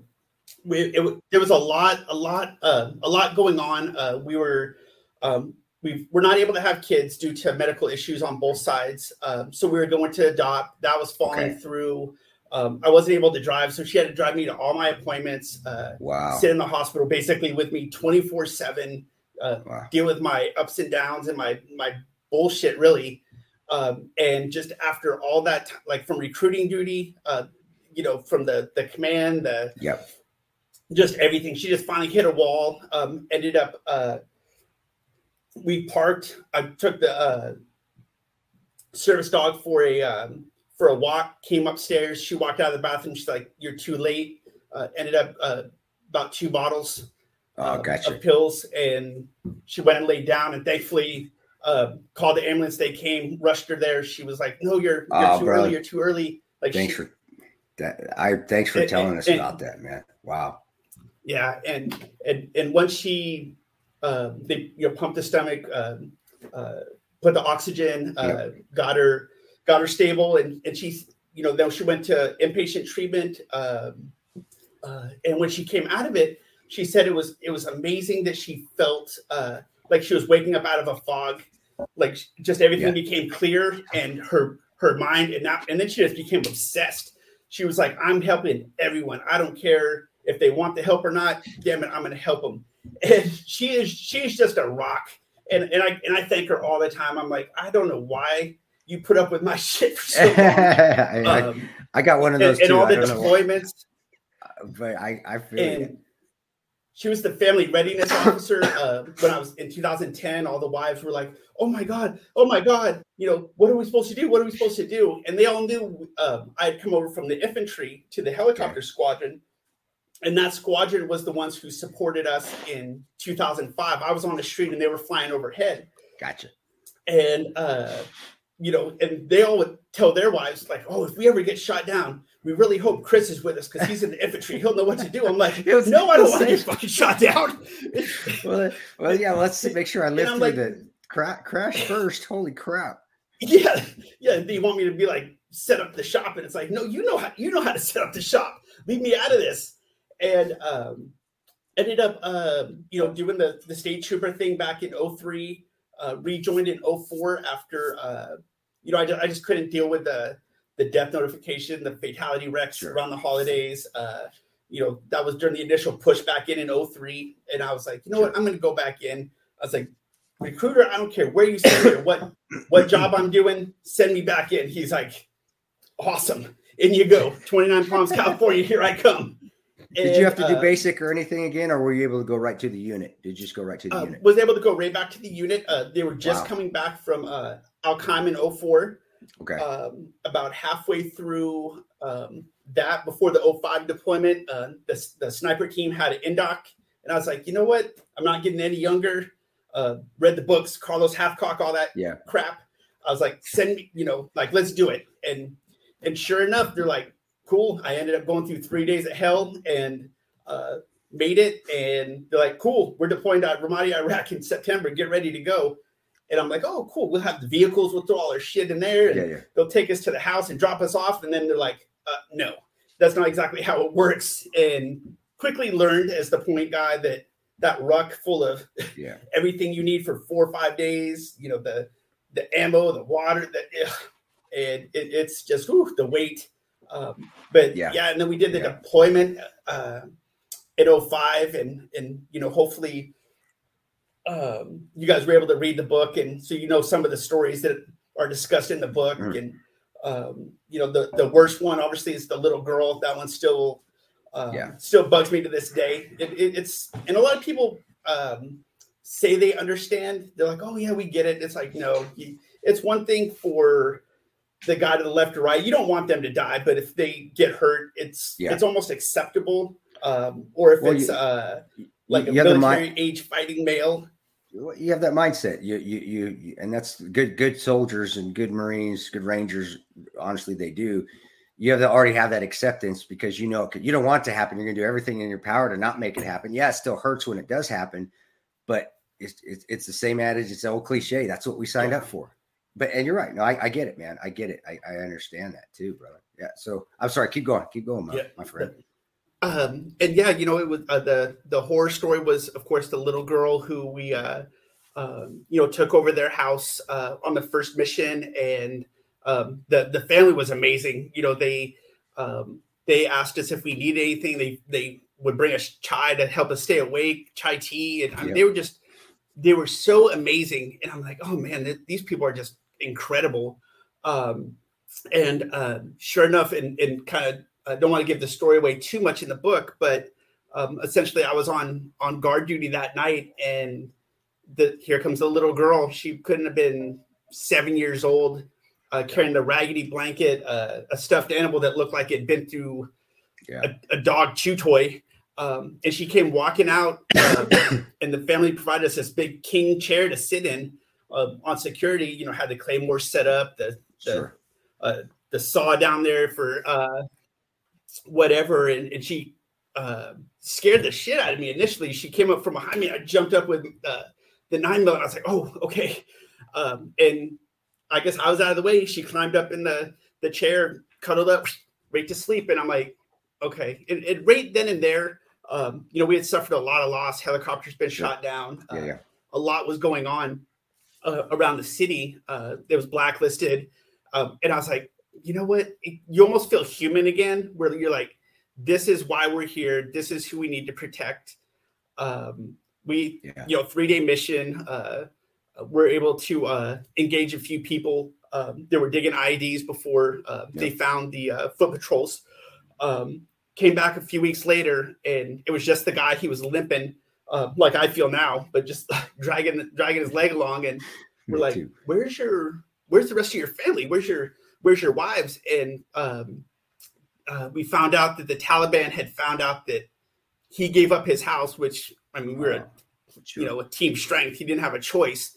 we, it, there was a lot, a lot, uh, a lot going on. Uh, we were, um, we were not able to have kids due to medical issues on both sides. Um, so we were going to adopt. That was falling okay. through. Um, I wasn't able to drive, so she had to drive me to all my appointments. Uh, wow. Sit in the hospital basically with me twenty four seven. Uh, deal with my ups and downs and my my bullshit really. Um, and just after all that, like from recruiting duty, uh, you know, from the the command, the yep, just everything. She just finally hit a wall. Um, ended up, uh, we parked. I took the uh, service dog for a um, for a walk, came upstairs. She walked out of the bathroom. She's like, "You're too late." Uh, ended up uh, about two bottles oh, gotcha. of pills, and she went and laid down. And thankfully, uh, called the ambulance. They came, rushed her there. She was like, "No, you're, you're oh, too brother. early. You're too early." Like, thanks she, for that. I thanks for and, telling and, us and, about that, man. Wow. Yeah, and and and once she, uh, they you know pumped the stomach, uh, uh, put the oxygen, uh, yep. got her got her stable, and and she's you know then she went to inpatient treatment, um, uh, and when she came out of it, she said it was it was amazing that she felt uh, like she was waking up out of a fog, like just everything yeah. became clear and her her mind and not and then she just became obsessed. She was like, "I'm helping everyone. I don't care if they want the help or not. Damn it, I'm going to help them." And she is she's just a rock. And, and I and I thank her all the time. I'm like, I don't know why you put up with my shit for so long. I, um, I, got one of those and, and all the deployments. But I, I feel and she was the family readiness officer uh, when I was in 2010. All the wives were like, "Oh my god, oh my god, you know what are we supposed to do? What are we supposed to do?" And they all knew um, I had come over from the infantry to the helicopter okay. squadron, and that squadron was the ones who supported us in 2005. I was on the street and they were flying overhead. Gotcha. And uh, you know, and they all would tell their wives like, "Oh, if we ever get shot down, we really hope Chris is with us because he's in the infantry. He'll know what to do." I'm like, was, "No, I don't want to get fucking shot down." well, well, yeah. Let's make sure I live through like, the cra- crash first. Holy crap! Yeah, yeah. They want me to be like set up the shop, and it's like, no, you know how you know how to set up the shop. Leave me out of this. And um, ended up, uh, you know, doing the the state trooper thing back in 03 uh, rejoined in 04 after, uh, you know, I, just, I just couldn't deal with the the death notification, the fatality wrecks sure. around the holidays. Uh, you know, that was during the initial push back in in 03. And I was like, you know what, I'm going to go back in. I was like, recruiter, I don't care where you send me or what, what job I'm doing, send me back in. He's like, awesome. In you go. 29 Palms, California, here I come. Did you have to do uh, basic or anything again, or were you able to go right to the unit? Did you just go right to the uh, unit? Was able to go right back to the unit. Uh, they were just wow. coming back from uh, Al Qaim in 04. Okay. Um, about halfway through um, that, before the 05 deployment, uh, the, the sniper team had an indoc. And I was like, you know what? I'm not getting any younger. Uh, read the books, Carlos Hathcock, all that yeah. crap. I was like, send me, you know, like, let's do it. And and sure enough, they're like, cool. I ended up going through three days of hell and uh, made it. And they're like, cool, we're deploying to Ramadi, Iraq in September. Get ready to go. And I'm like, oh, cool. We'll have the vehicles. We'll throw all our shit in there. And yeah, yeah. they'll take us to the house and drop us off. And then they're like, uh, no, that's not exactly how it works. And quickly learned as the point guy that that ruck full of yeah. everything you need for four or five days, you know, the the ammo, the water, the ugh, and it, it's just whew, the weight um, but yeah. yeah, and then we did the yeah. deployment uh, in 05 and and you know hopefully um, you guys were able to read the book and so you know some of the stories that are discussed in the book mm. and um, you know the the worst one obviously is the little girl that one still um, yeah. still bugs me to this day it, it, it's and a lot of people um, say they understand they're like oh yeah we get it it's like no it's one thing for the guy to the left or right. You don't want them to die, but if they get hurt, it's yeah. it's almost acceptable. Um, or if well, it's you, uh, like a military age fighting male. You have that mindset. You, you, you, and that's good. Good soldiers and good Marines, good Rangers. Honestly, they do. You have to already have that acceptance because you know you don't want it to happen. You're going to do everything in your power to not make it happen. Yeah, it still hurts when it does happen, but it's it's, it's the same adage. It's the old cliche. That's what we signed up for but and you're right. No, I, I get it, man. I get it. I, I, understand that too, brother. Yeah. So I'm sorry. Keep going. Keep going, my, yeah. my friend. Um, and yeah, you know, it was uh, the the horror story was, of course, the little girl who we, uh, um, you know, took over their house uh, on the first mission, and um, the the family was amazing. You know, they um, they asked us if we needed anything. They they would bring us chai to help us stay awake, chai tea, and I mean, they were just they were so amazing. And I'm like, oh man, th- these people are just incredible. Um, and uh, sure enough, and, and kind of I don't want to give the story away too much in the book, but um, essentially I was on on guard duty that night, and the here comes the little girl. She couldn't have been seven years old, uh, carrying a raggedy blanket, uh, a stuffed animal that looked like it'd been through yeah. a, a, dog chew toy. Um, and she came walking out, uh, and the family provided us this big king chair to sit in uh, on security, you know, had the claymore set up, the the, sure. uh, the saw down there for uh, whatever, and, and she uh, scared the shit out of me initially. She came up from behind me. I jumped up with uh, the nine mil. I was like, oh, okay. Um, and I guess I was out of the way. She climbed up in the the chair, cuddled up, right to sleep, and I'm like, okay. And, and right then and there, um, you know, we had suffered a lot of loss. Helicopters been shot down. Yeah, yeah. A lot was going on uh, around the city uh, that was blacklisted. Um, and I was like, you know what? You almost feel human again, where you're like, this is why we're here. This is who we need to protect. Um, we, yeah. you know, three day mission. Uh, we're able to uh, engage a few people. Um, they were digging IEDs before uh, yeah. they found the uh, foot patrols. Um, came back a few weeks later, and it was just the guy. He was limping uh, like I feel now, but just dragging dragging his leg along, and we're Me like, too. "Where's your Where's the rest of your family? Where's your Where's your wives?" And um, uh, we found out that the Taliban had found out that he gave up his house, which I mean, we're a you know a team strength. He didn't have a choice.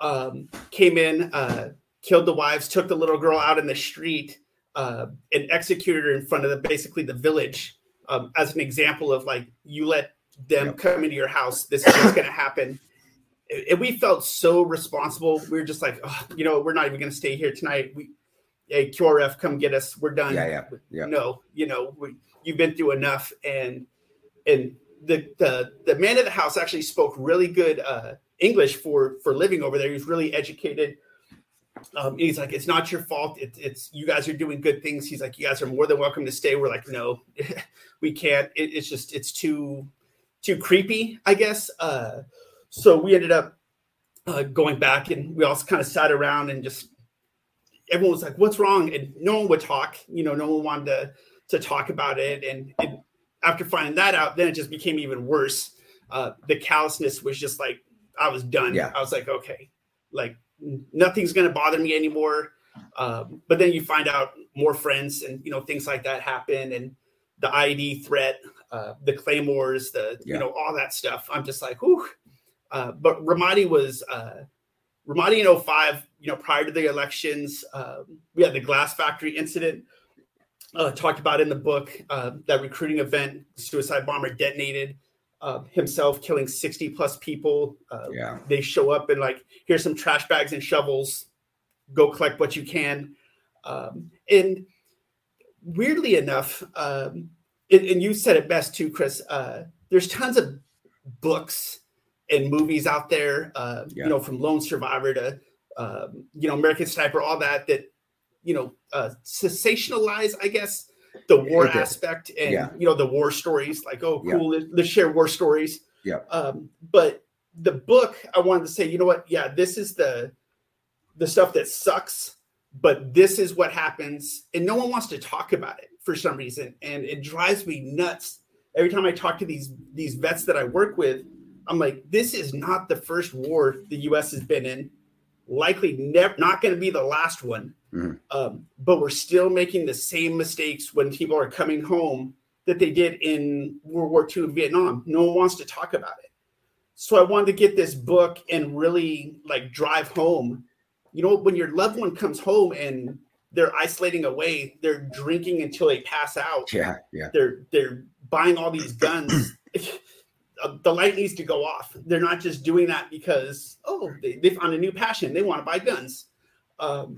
Um, came in, uh, killed the wives, took the little girl out in the street, uh, and executed her in front of the basically the village um, as an example of like you let them yep. come into your house. This is what's going to happen. And we felt so responsible. We were just like, oh, you know, we're not even going to stay here tonight. We, hey, QRF, come get us. We're done. Yeah, yeah, yeah. No, you know, we, you've been through enough. And and the the the man of the house actually spoke really good uh, English for for living over there. He was really educated. Um, he's like, it's not your fault. It, it's you guys are doing good things. He's like, you guys are more than welcome to stay. We're like, no, we can't. It, it's just it's too too creepy, I guess. Uh, so we ended up uh, going back, and we all kind of sat around and just everyone was like, "What's wrong?" And no one would talk. You know, no one wanted to to talk about it. And, and after finding that out, then it just became even worse. Uh, the callousness was just like I was done. Yeah. I was like, okay, like nothing's going to bother me anymore. Um, but then you find out more friends and you know things like that happen and the ID threat, uh, the claymores, the yeah. you know all that stuff. I'm just like, whew. Uh, but Ramadi was uh, Ramadi in 05, you know, prior to the elections, um, we had the glass factory incident. Uh, talked about in the book uh, that recruiting event, suicide bomber detonated uh, himself, killing 60 plus people. Uh, yeah. They show up and like, here's some trash bags and shovels. Go collect what you can. Um, and weirdly enough, um, and, and, you said it best too, Chris. Uh, there's tons of books and movies out there, uh, yeah. you know, from Lone Survivor to, um, you know, American Sniper, all that, that, you know, uh, sensationalize, I guess, the war okay. aspect and, yeah. you know, the war stories like, oh, cool, yeah. let's share war stories. Yeah. Um, but the book, I wanted to say, you know what? Yeah, this is the, the stuff that sucks, but this is what happens. And no one wants to talk about it for some reason. And it drives me nuts every time I talk to these, these vets that I work with I'm like, this is not the first war the U.S. has been in. Likely, never not going to be the last one. Mm-hmm. Um, but we're still making the same mistakes when people are coming home that they did in World War II and Vietnam. No one wants to talk about it. So I wanted to get this book and really like drive home. You know, when your loved one comes home and they're isolating away, they're drinking until they pass out. Yeah, yeah. They're they're buying all these guns. uh, the light needs to go off. They're not just doing that because oh they, they found a new passion. They want to buy guns. Um,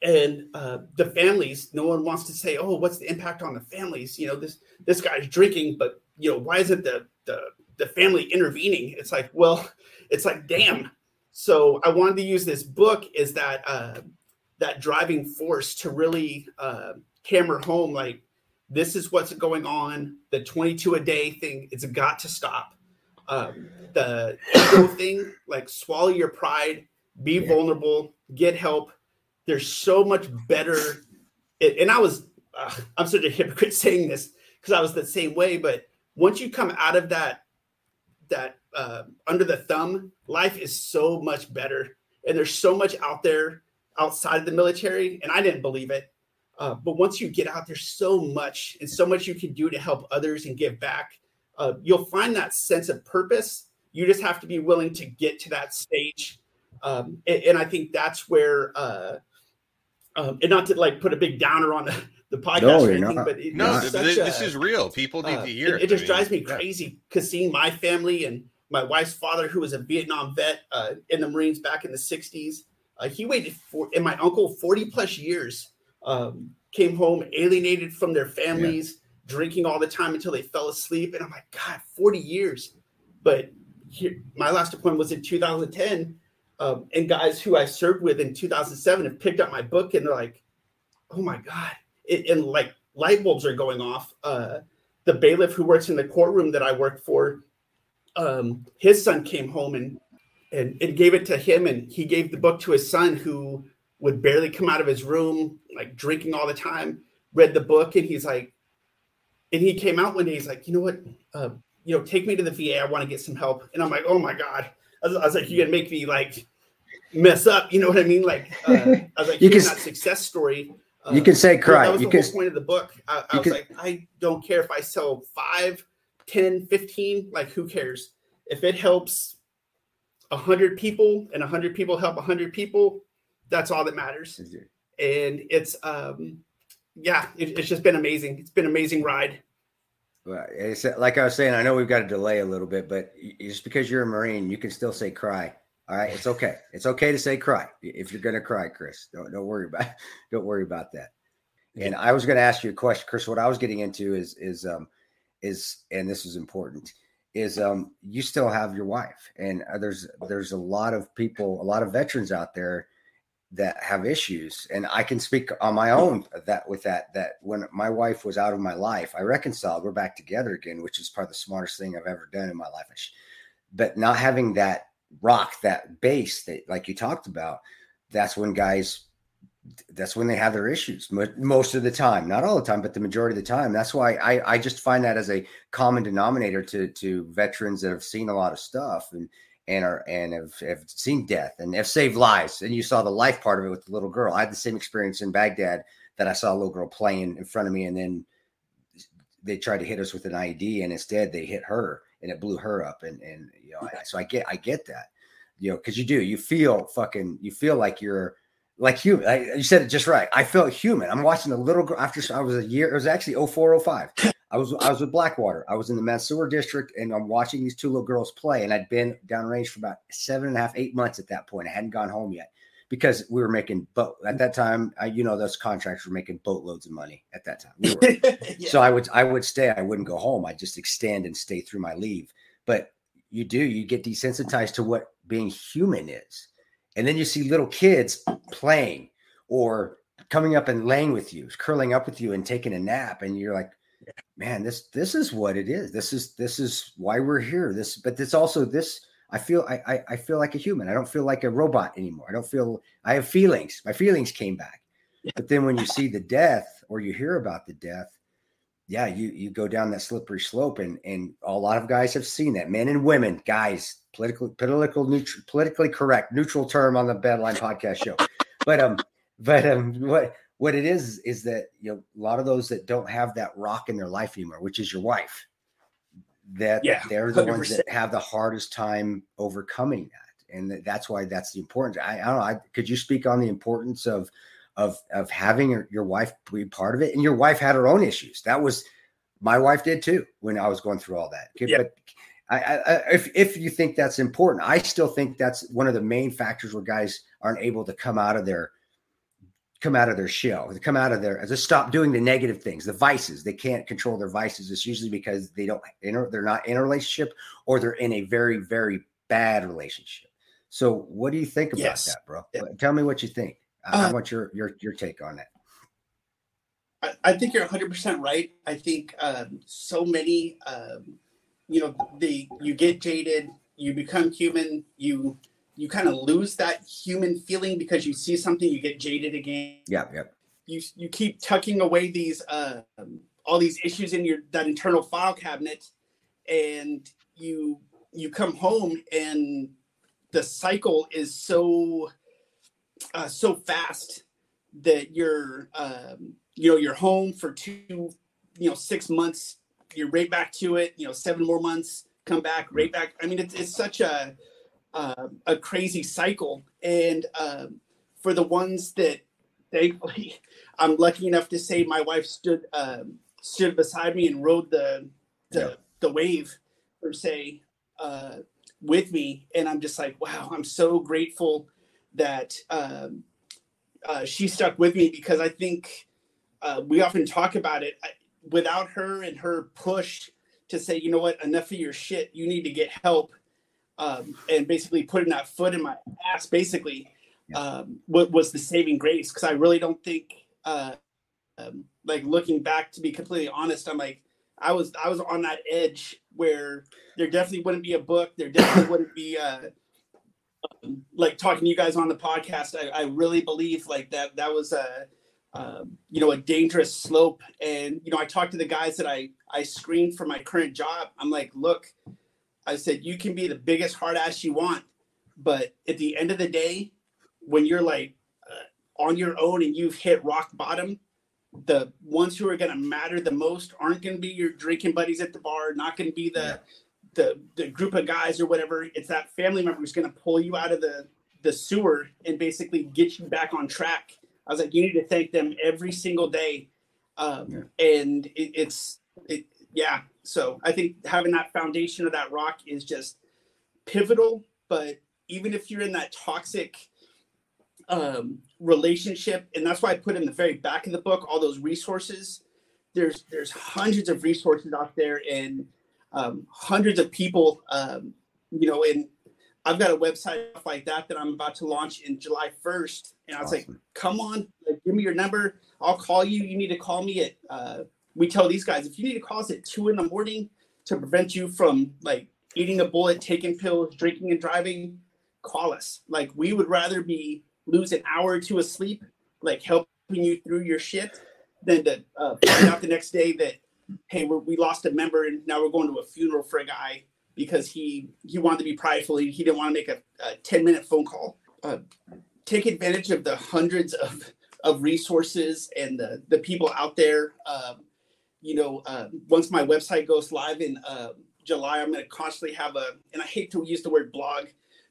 and uh, the families, no one wants to say, oh, what's the impact on the families? You know, this this guy's drinking, but you know, why isn't the the the family intervening? It's like, well, it's like, damn. So I wanted to use this book as that uh, that driving force to really uh, hammer home, like this is what's going on. The 22 a day thing, it's got to stop. Um, the ego thing, like swallow your pride, be yeah. vulnerable, get help. There's so much better. And I was, uh, I'm such a hypocrite saying this because I was the same way. But once you come out of that, that uh, under the thumb, life is so much better. And there's so much out there outside of the military. And I didn't believe it. Uh, but once you get out, there's so much and so much you can do to help others and give back. Uh, you'll find that sense of purpose. You just have to be willing to get to that stage. Um, and, and, I think that's where, uh, um, and not to like put a big downer on the, the podcast no, or anything, but it, no, this, this is real. People need uh, to hear it. It, it just mean, drives me crazy because seeing my family and my wife's father, who was a Vietnam vet uh, in the Marines back in the 60s, uh, he waited for, and my uncle 40 plus years um, came home alienated from their families, yeah. drinking all the time until they fell asleep. And I'm like, God, 40 years. But here, my last appointment was in 2010. Um, and guys who I served with in 2007 have picked up my book and they're like, oh my God. It, and like light bulbs are going off. Uh, the bailiff who works in the courtroom that I work for, um, his son came home and, and, and gave it to him. And he gave the book to his son who would barely come out of his room, like drinking all the time, read the book, and he's like, and he came out one day, he's like, you know what, uh, you know, take me to the VA. I want to get some help. And I'm like, oh my God. I was, I was like, you're gonna make me like mess up. You know what I mean? Like, uh, I was like, you can, that success story. Uh, you can say cry. That was you the can, whole point of the book. I, I was can, like, I don't care if I sell five 10, 15, like who cares? If it helps 100 people and 100 people help 100 people, that's all that matters. And it's, um, yeah, it, it's just been amazing. It's been an amazing ride. Well, it's like I was saying, I know we've got to delay a little bit, but just because you're a Marine, you can still say cry. All right. It's okay. It's okay to say cry if you're going to cry, Chris. Don't, don't worry about, don't worry about that. And I was going to ask you a question, Chris. What I was getting into is, is, um, is, and this is important is um, you still have your wife, and uh, there's there's a lot of people, a lot of veterans out there that have issues, and I can speak on my own that with that that when my wife was out of my life, I reconciled. We're back together again, which is probably the smartest thing I've ever done in my life. But not having that rock, that base that like you talked about, that's when guys that's when they have their issues most of the time not all the time but the majority of the time. That's why i i just find that as a common denominator to to veterans that have seen a lot of stuff and and are and have, have seen death and have saved lives. And you saw the life part of it with the little girl. I had the same experience in baghdad that i saw a little girl playing in front of me and then they tried to hit us with an ied and instead they hit her and it blew her up. And and you know so i get i get that. You know because you do you feel fucking you feel like you're like human. I, you said it just right. I felt human. I'm watching a little girl after I was a year. It was actually 0405. I was I was with Blackwater. I was in the Mansour district, and I'm watching these two little girls play. And I'd been downrange for about seven and a half, eight months at that point. I hadn't gone home yet because we were making boat at that time. I, you know, those contracts were making boatloads of money at that time. We yeah. So I would I would stay. I wouldn't go home. I just extend and stay through my leave. But you do you get desensitized to what being human is and then you see little kids playing or coming up and laying with you, curling up with you and taking a nap. And you're like, man, this this is what it is. This is this is why we're here. This, but it's also this. I feel I, I I feel like a human. I don't feel like a robot anymore. I don't feel I have feelings. My feelings came back. But then when you see the death or you hear about the death, yeah, you you go down that slippery slope, and and a lot of guys have seen that. Men and women, guys, political political neutral, politically correct, neutral term on the Battleline podcast show. But um, but um, what what it is is that you know a lot of those that don't have that rock in their life anymore, which is your wife, that yeah, they're the 100%. ones that have the hardest time overcoming that, and that's why that's the importance. I, I don't know. I, could you speak on the importance of of of having your, your wife be part of it. And your wife had her own issues. That was my wife did too when I was going through all that. Yeah. But I, I, if if you think that's important, I still think that's one of the main factors where guys aren't able to come out of their come out of their shell, to come out of their to stop doing the negative things, the vices. They can't control their vices. It's usually because they don't they're not in a relationship or they're in a very very bad relationship. So, what do you think about yes. that, bro? Tell me what you think. I, uh, want your your your take on it. I, I think you're 100 percent right. I think um, so many, um, you know, the you get jaded, you become human, you you kind of lose that human feeling because you see something, you get jaded again. Yeah, yeah. You you keep tucking away these uh, all these issues in your that internal file cabinet, and you you come home and the cycle is so uh, so fast that you're um, you know you're home for two you know six months you're right back to it you know seven more months come back right back. I mean it's, it's such a uh, a crazy cycle. And um, for the ones that thankfully i'm lucky enough to say my wife stood um, stood beside me and rode the the, yeah. the wave per se uh, with me. And i'm just like wow i'm so grateful that um, uh, she stuck with me because I think uh, we often talk about it. I, without her and her push to say, you know what, enough of your shit, you need to get help, um, and basically putting that foot in my ass, basically, um, what was the saving grace? Because I really don't think, uh, um, like looking back, to be completely honest, I'm like, I was I was on that edge where there definitely wouldn't be a book, there definitely wouldn't be. Uh, like talking to you guys on the podcast, I, I really believe like that that was a um, you know a dangerous slope. And you know, I talked to the guys that I I screened for my current job. I'm like, look, I said you can be the biggest hard ass you want, but at the end of the day, when you're like uh, on your own and you've hit rock bottom, the ones who are going to matter the most aren't going to be your drinking buddies at the bar, not going to be the. The the group of guys or whatever. It's that family member who's going to pull you out of the the sewer and basically get you back on track. I was like, you need to thank them every single day, um, yeah. and it, it's it, yeah. So I think having that foundation of that rock is just pivotal. But even if you're in that toxic um, relationship, and that's why I put in the very back of the book all those resources. There's there's hundreds of resources out there and um, hundreds of people, um, you know, and I've got a website like that that I'm about to launch in July 1st. And I was awesome. like, come on, like, give me your number. I'll call you. You need to call me at, uh, we tell these guys, if you need to call us at two in the morning to prevent you from like eating a bullet, taking pills, drinking and driving, call us. Like, we would rather be lose an hour or two of sleep, like helping you through your shit, than to uh, find out the next day that hey, we lost a member and now we're going to a funeral for a guy because he he wanted to be prideful. He, he didn't want to make a, a ten minute phone call. Uh, take advantage of the hundreds of of resources and the the people out there. Um, you know, uh, once my website goes live in uh, July, I'm going to constantly have a, and I hate to use the word blog,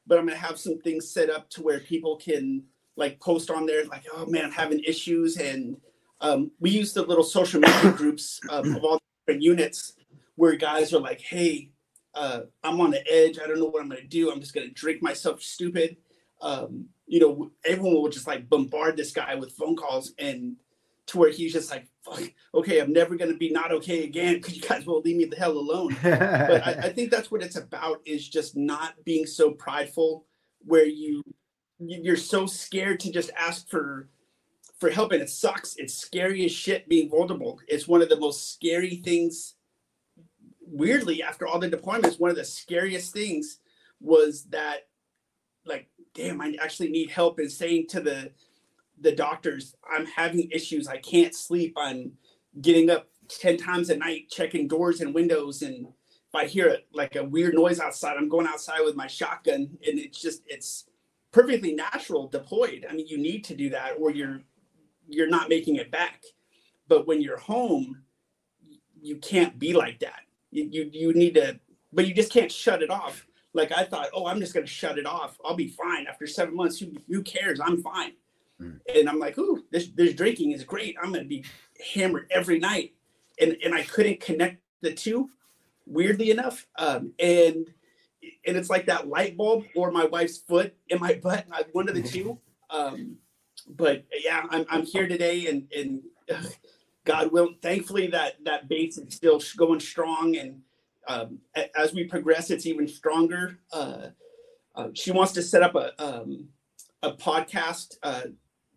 but I'm gonna have some things set up to where people can like post on there, like, oh man, I'm having issues, and um, we use the little social media groups um, of all the different units where guys are like, hey, uh, I'm on the edge. I don't know what I'm gonna do. I'm just gonna drink myself stupid. Um, you know, everyone will just like bombard this guy with phone calls and to where he's just like, okay, I'm never going to be not okay again because you guys won't leave me the hell alone. but I, I, think that's what it's about is just not being so prideful where you you're so scared to just ask for for help and it sucks. It's scary as shit being vulnerable. It's one of the most scary things. Weirdly, after all the deployments, one of the scariest things was that like, damn, I actually need help and saying to the the doctors, I'm having issues. I can't sleep. I'm getting up 10 times a night, checking doors and windows. And if I hear like a weird noise outside, I'm going outside with my shotgun. And it's just, it's perfectly natural deployed. I mean, you need to do that or you're, you're not making it back. But when you're home, you can't be like that. You, you, you need to, but you just can't shut it off. Like I thought, oh, I'm just going to shut it off. I'll be fine after seven months. Who, who cares? I'm fine Mm. And I'm like, ooh, this this drinking is great. I'm gonna be hammered every night. And and I couldn't connect the two, weirdly enough. Um, and and it's like that light bulb or my wife's foot in my butt, one of the two. Um, but yeah, I'm I'm here today and and God will thankfully that that base is still going strong and um, as we progress, it's even stronger. Uh, uh, she wants to set up a um, a podcast uh,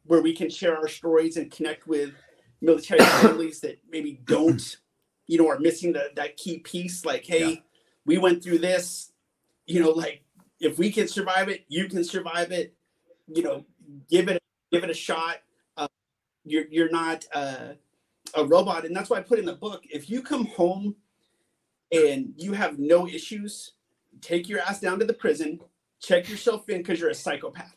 where we can share our stories and connect with military families that maybe don't, you know, are missing the, that key piece. Like, hey, yeah. we went through this, you know, like if we can survive it, you can survive it. You know, give it give it a shot. Uh, you're you're not uh, a robot, and that's why I put in the book. If you come home and you have no issues, take your ass down to the prison, check yourself in because you're a psychopath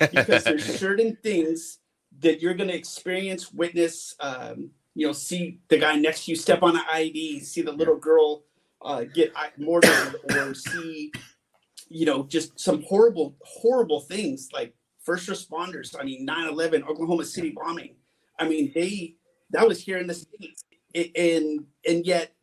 because there's certain things that you're going to experience, witness, um, you know, see the guy next to you step on an IED, see the little girl uh, get murdered, or see, you know, just some horrible, horrible things like first responders. I mean, 9 11, Oklahoma City bombing. I mean, they, that was here in the States. And, and yet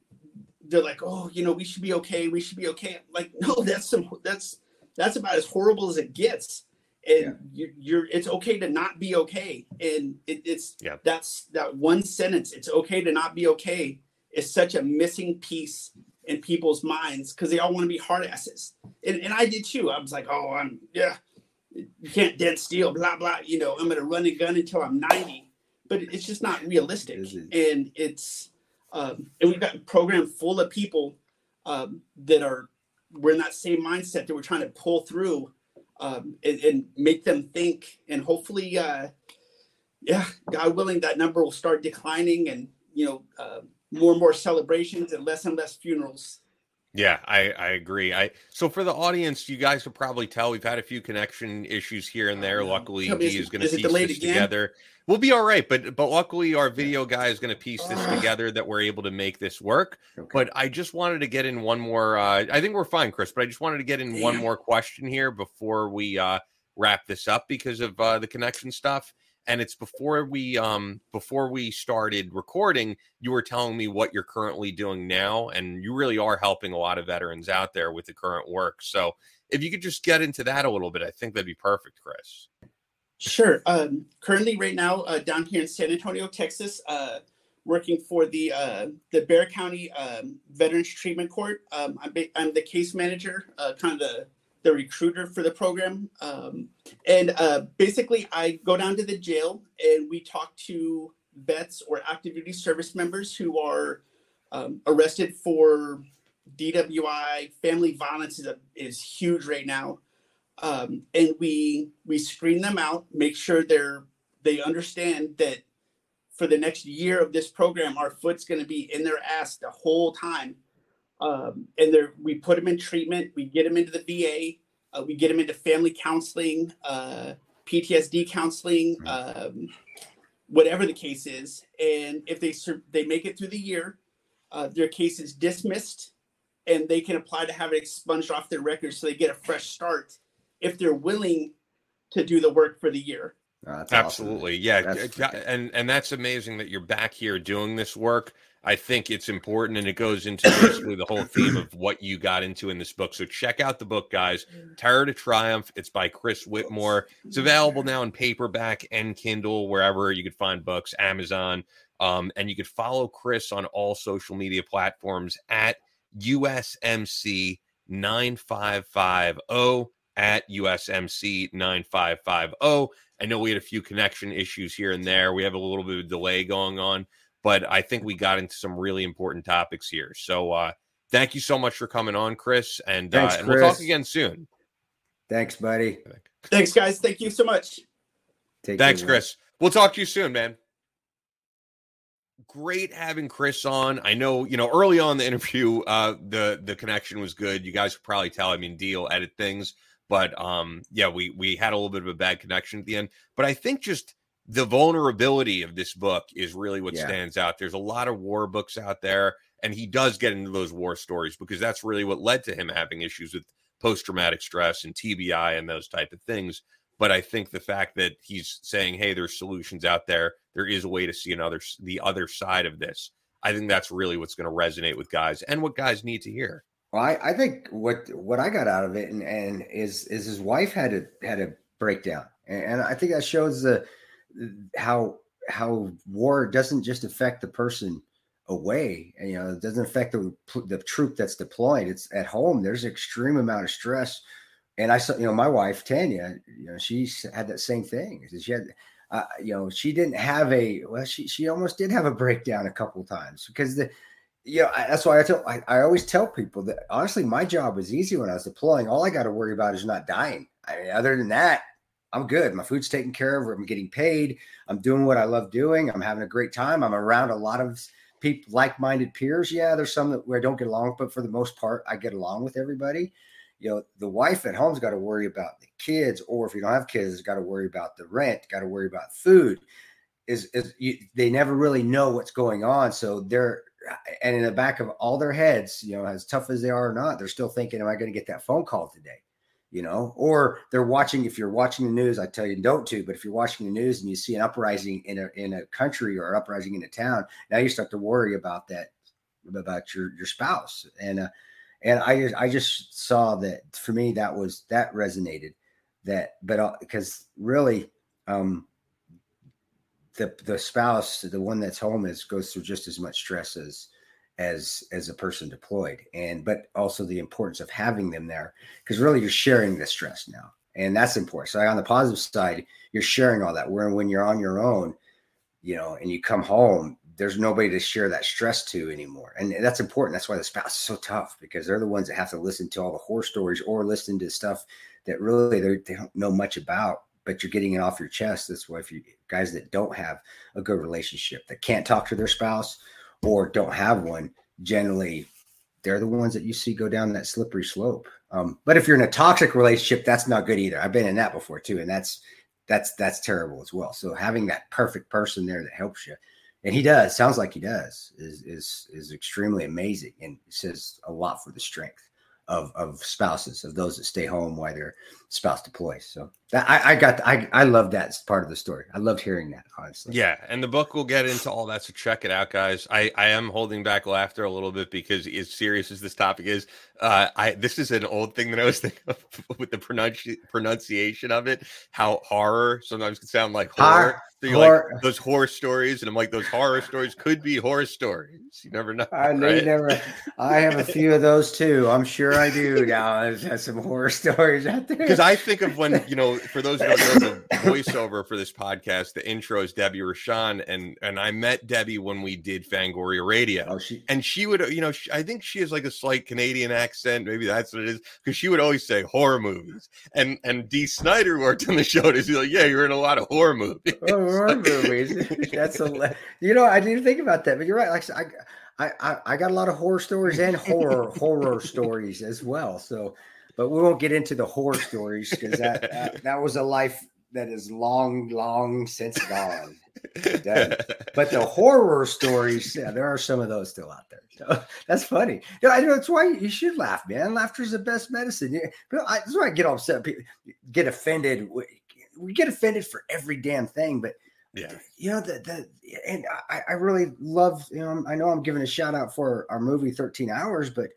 they're like, oh, you know, we should be okay. We should be okay. I'm like, no, that's some, that's, that's about as horrible as it gets and yeah. you're, you're, it's okay to not be okay and it, it's yeah. that's that one sentence it's okay to not be okay is such a missing piece in people's minds because they all want to be hard asses and, and i did too i was like oh i'm yeah you can't dent steel blah blah you know i'm gonna run a gun until i'm 90 but it's just not realistic and it's um, and we've got a program full of people um, that are we're in that same mindset that we're trying to pull through um, and, and, make them think. And hopefully, uh, yeah, God willing, that number will start declining, and you know, uh, more and more celebrations and less and less funerals. Yeah, I, I agree. I so for the audience, you guys will probably tell we've had a few connection issues here and there. Luckily, he is going to piece this again? together. We'll be all right, but but luckily our video guy is going to piece this together that we're able to make this work. Okay. But I just wanted to get in one more. Uh, I think we're fine, Chris. But I just wanted to get in one more question here before we uh, wrap this up because of uh, the connection stuff and it's before we um before we started recording you were telling me what you're currently doing now and you really are helping a lot of veterans out there with the current work so if you could just get into that a little bit i think that'd be perfect chris sure um currently right now uh, down here in san antonio texas uh working for the uh, the Bexar County um, Veterans Treatment Court. Um, I'm, I'm the case manager, uh, kind of the the recruiter for the program. Um, and uh, basically, I go down to the jail and we talk to vets or active duty service members who are um, arrested for DWI. Family violence is, a, is huge right now. Um, and we we screen them out, make sure they're they understand that for the next year of this program, our foot's going to be in their ass the whole time um, and there, we put them in treatment. We get them into the VA. Uh, we get them into family counseling, uh, PTSD counseling, um, whatever the case is. And if they they make it through the year, uh, their case is dismissed, and they can apply to have it expunged off their record, so they get a fresh start if they're willing to do the work for the year. Oh, Absolutely, awesome. yeah, that's and and that's amazing that you're back here doing this work. I think it's important and it goes into basically the whole theme of what you got into in this book. So check out the book, guys. Terror to Triumph. It's by Chris Whittemore. It's available now in paperback and Kindle, wherever you could find books, Amazon. Um, and you could follow Chris on all social media platforms at USMC 9550 at USMC 9550. I know we had a few connection issues here and there. We have a little bit of delay going on but I think we got into some really important topics here. So uh, thank you so much for coming on, Chris, and, Thanks, uh, and Chris. we'll talk again soon. Thanks, buddy. Thanks, guys. Thank you so much. Take Thanks, care, Chris. We'll talk to you soon, man. Great having Chris on. I know, you know, early on the interview, uh, the the connection was good. You guys could probably tell. I mean, deal edit things, but um, yeah, we we had a little bit of a bad connection at the end. But I think just the vulnerability of this book is really what yeah. stands out. There's a lot of war books out there, and he does get into those war stories because that's really what led to him having issues with post traumatic stress and TBI and those type of things. But I think the fact that he's saying, "Hey, there's solutions out there. There is a way to see another the other side of this." I think that's really what's going to resonate with guys and what guys need to hear. Well, I, I think what what I got out of it and, and is is his wife had a had a breakdown, and, and I think that shows the how how war doesn't just affect the person away you know it doesn't affect the the troop that's deployed it's at home there's extreme amount of stress and i saw you know my wife tanya you know she had that same thing she had uh, you know she didn't have a well she she almost did have a breakdown a couple times because the you know, that's why I tell I, I always tell people that honestly my job was easy when I was deploying. All I got to worry about is not dying. I mean, other than that, I'm good. My food's taken care of. I'm getting paid. I'm doing what I love doing. I'm having a great time. I'm around a lot of people, like-minded peers. Yeah, there's some that where I don't get along, but for the most part, I get along with everybody. You know, the wife at home's got to worry about the kids, or if you don't have kids, got to worry about the rent, got to worry about food. Is is you, they never really know what's going on, so they're and in the back of all their heads, you know, as tough as they are or not, they're still thinking, "Am I going to get that phone call today?" You know, or they're watching. If you're watching the news, I tell you don't to, but if you're watching the news and you see an uprising in a in a country or uprising in a town, now you start to worry about that about your your spouse. And uh, and I just I just saw that for me that was that resonated that, but uh, because really, um, the the spouse, the one that's home, is goes through just as much stress as as as a person deployed. And but also the importance of having them there because really you're sharing the stress now and that's important. So on the positive side you're sharing all that where when you're on your own you know and you come home there's nobody to share that stress to anymore. And that's important. That's why the spouse is so tough because they're the ones that have to listen to all the horror stories or listen to stuff that really they don't know much about but you're getting it off your chest. That's why if you guys that don't have a good relationship that can't talk to their spouse or don't have one generally they're the ones that you see go down that slippery slope. Um, but if you're in a toxic relationship, that's not good either. I've been in that before too, and that's that's that's terrible as well. So having that perfect person there that helps you, and he does, sounds like he does, is is is extremely amazing, and says a lot for the strength of of spouses of those that stay home while their spouse deploys. So that, I, I got I I love that part of the story. I loved hearing that honestly. Yeah, and the book will get into all that. So check it out, guys. I I am holding back laughter a little bit because as serious as this topic is, uh, I this is an old thing that I was thinking of with the pronunci- pronunciation of it. How horror sometimes can sound like horror. So you like those horror stories, and I'm like, those horror stories could be horror stories. You never know. I right? never. I have a few of those too. I'm sure I do now. There's some horror stories out there. Because I think of when you know, for those of you who don't know, the voiceover for this podcast, the intro is Debbie Rochon, and and I met Debbie when we did Fangoria Radio. Oh, she and she would, you know, she, I think she has like a slight Canadian accent. Maybe that's what it is. Because she would always say horror movies, and and Dee Snider worked on the show. And he's like, yeah, you're in a lot of horror movies. Oh, Horror movies. That's a you know I didn't think about that, but you're right. Like I, I, I got a lot of horror stories and horror horror stories as well. So, but we won't get into the horror stories because that, that that was a life that is long, long since gone. but the horror stories, yeah, there are some of those still out there. So that's funny. Yeah, I know that's why you should laugh, man. Laughter is the best medicine. Yeah, but I, that's why I get upset. People get offended. We get offended for every damn thing, but yeah. you know the, the and I, I really love you know i know i'm giving a shout out for our movie 13 hours but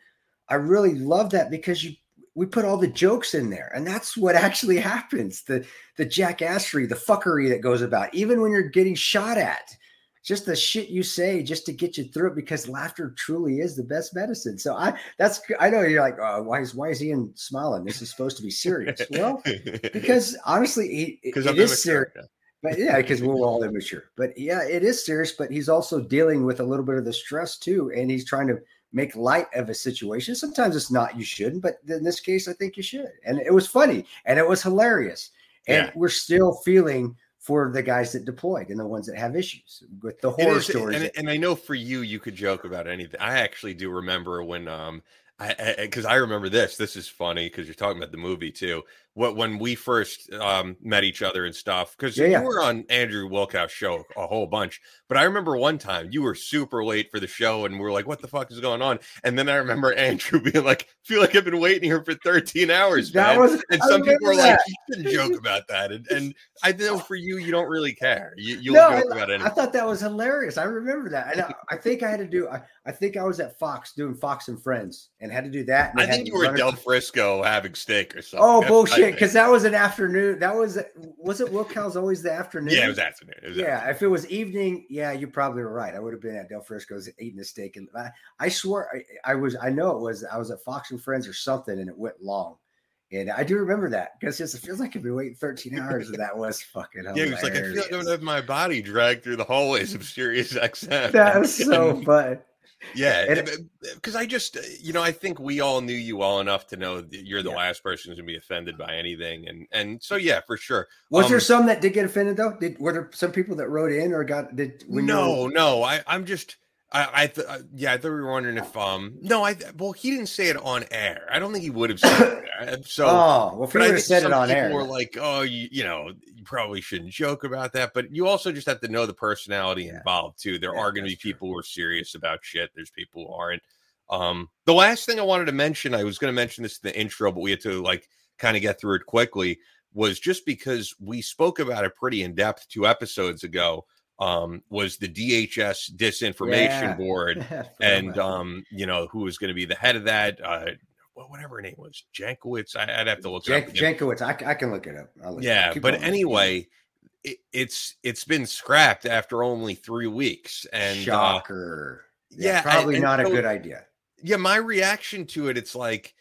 i really love that because you we put all the jokes in there and that's what actually happens. The the jackassery the fuckery that goes about even when you're getting shot at just the shit you say just to get you through it because laughter truly is the best medicine so i that's i know you're like oh, why is why is ian smiling this is supposed to be serious well because honestly it, it is serious but yeah, because we're all immature. But yeah, it is serious. But he's also dealing with a little bit of the stress too, and he's trying to make light of a situation. Sometimes it's not you shouldn't, but in this case, I think you should. And it was funny and it was hilarious. And yeah. we're still feeling for the guys that deployed and the ones that have issues with the horror is, stories. And, and, I know for you, you could joke about anything. I actually do remember when, um, I because I, I, remember this. This is funny because you're talking about the movie too what when we first um, met each other and stuff because yeah, you yeah. were on Andrew Wilkow show a whole bunch. But I remember one time you were super late for the show and we are like, "What the fuck is going on?" And then I remember Andrew being like, "Feel like I've been waiting here for 13 hours, that man." Was, and some people were like, "You can joke about that," and and I know for you, you don't really care. You you'll no, joke about anything. I thought that was hilarious. I remember that, and I, I think I had to do. I, I think I was at Fox doing Fox and Friends and had to do that. I think you were at Del Frisco having steak or something. Oh bullshit! Because that was an afternoon. That was was it. Wilkow's always the afternoon. Yeah, it was afternoon. It was yeah, afternoon. if it was evening, yeah, you probably were right. I would have been at Del Frisco's eating a steak, and I, I swear I, I, was. I know it was. I was at Fox and Friends or something, and it went long. And I do remember that because it feels like I've been waiting 13 hours, and that was fucking. Yeah, it was like I feel like my body dragged through the hallways of Sirius XM. That was so fun. Yeah, because I just, uh, you know, I think we all knew you well enough to know that you're the yeah. last person to be offended by anything, and and so yeah, for sure. Was um, there some that did get offended though? Did were there some people that wrote in or got did? No, no. I I'm just. I, I th- uh, yeah, I thought we were wondering if um no, I well he didn't say it on air. I don't think he would have said it. So oh, well, if he would have said it on air, were like, oh, you, you know, you probably shouldn't joke about that, but you also just have to know the personality yeah. involved too. There yeah, are going to be people true. who are serious about shit. There's people who aren't. Um, the last thing I wanted to mention, I was going to mention this in the intro, but we had to like kind of get through it quickly. Was just because we spoke about it pretty in depth two episodes ago. Um, was the DHS disinformation yeah. board, and um, you know who was going to be the head of that? Uh, well, whatever her name was, Jankowicz. I, would have to look Jank, up. Jankowicz. I, I, can look it up. yeah, it but anyway, it, it's it's been scrapped after only three weeks, and uh, shocker. Uh, yeah, yeah, probably and, not and a good idea. Yeah, my reaction to it, it's like.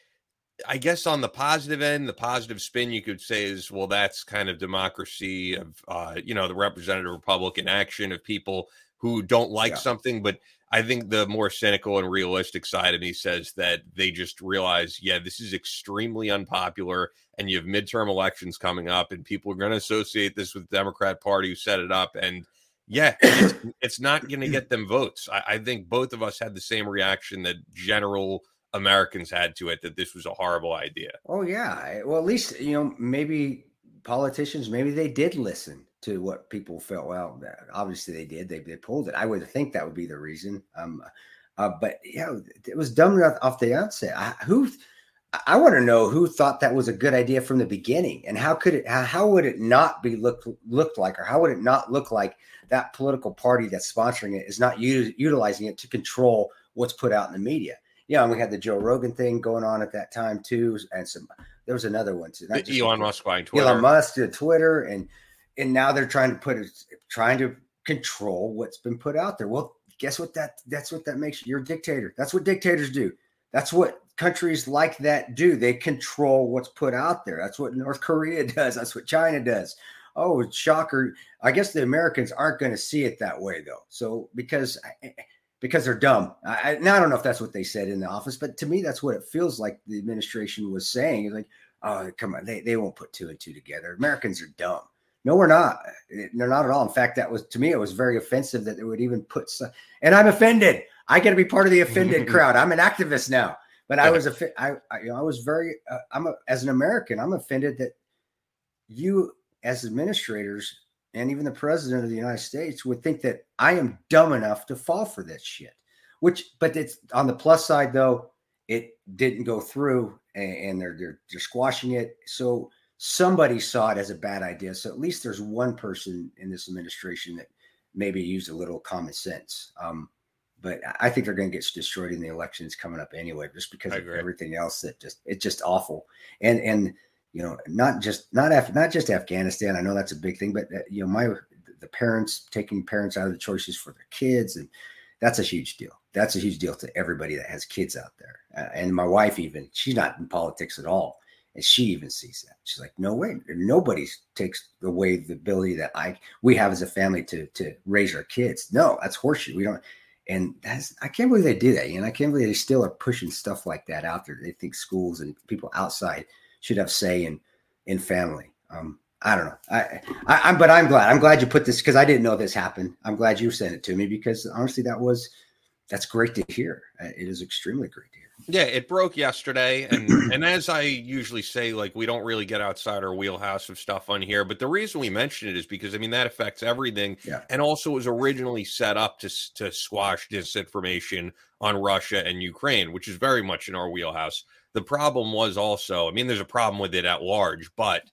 I guess on the positive end, the positive spin you could say is, well, that's kind of democracy of, uh, you know, the representative Republican action of people who don't like yeah. something. But I think the more cynical and realistic side of me says that they just realize, yeah, this is extremely unpopular, and you have midterm elections coming up, and people are going to associate this with the Democrat Party who set it up, and yeah, it's, it's not going to get them votes. I, I think both of us had the same reaction that general Americans had to it that this was a horrible idea. Oh yeah, well at least you know maybe politicians maybe they did listen to what people felt. Well, obviously they did. They they pulled it. I would think that would be the reason. Um, uh, but yeah, it was dumb enough off the outset. I, who I want to know who thought that was a good idea from the beginning, and how could it? How would it not be looked looked like, or how would it not look like that political party that's sponsoring it is not u- utilizing it to control what's put out in the media? Yeah, and we had the Joe Rogan thing going on at that time too, and some. There was another one too. Elon Musk buying Twitter. Elon Musk did Twitter, and and now they're trying to put it, trying to control what's been put out there. Well, guess what? That that's what that makes you. You're a dictator. That's what dictators do. That's what countries like that do. They control what's put out there. That's what North Korea does. That's what China does. Oh, it's shocker! I guess the Americans aren't going to see it that way though. So because eh, eh, because they're dumb. I, now I don't know if that's what they said in the office, but to me that's what it feels like the administration was saying. It's like, oh, come on, they they won't put two and two together. Americans are dumb. No, we're not. They're not at all. In fact, that was to me, it was very offensive that they would even put. Some, and I'm offended. I got to be part of the offended crowd. I'm an activist now. But I was a, I, I, you know, I was very, uh, I'm a, as an American, I'm offended that you, as administrators, and even the president of the United States would think that I am dumb enough to fall for this shit. Which, but it's on the plus side though, it didn't go through, and, and they're, they're they're squashing it. So somebody saw it as a bad idea. So at least there's one person in this administration that maybe used a little common sense. Um, but I think they're going to get destroyed in the elections coming up anyway, just because of everything else that just it's just awful. And and you know, not just not Af- not just Afghanistan. I know that's a big thing, but uh, you know, my the parents taking parents out of the choices for their kids, and that's a huge deal. That's a huge deal to everybody that has kids out there. Uh, and my wife, even she's not in politics at all, and she even sees that. She's like, "No way! Nobody takes away the ability that I we have as a family to to raise our kids. No, that's horseshit. We don't." And that's I can't believe they do that. And I can't believe they still are pushing stuff like that out there. They think schools and people outside should have say in in family. Um, I don't know. I, I, am but I'm glad. I'm glad you put this because I didn't know this happened. I'm glad you sent it to me because honestly, that was that's great to hear. Uh, it is extremely great to hear. Yeah, it broke yesterday, and and as I usually say, like we don't really get outside our wheelhouse of stuff on here. But the reason we mention it is because I mean that affects everything, yeah. and also was originally set up to to squash disinformation on Russia and Ukraine, which is very much in our wheelhouse. The problem was also, I mean, there's a problem with it at large, but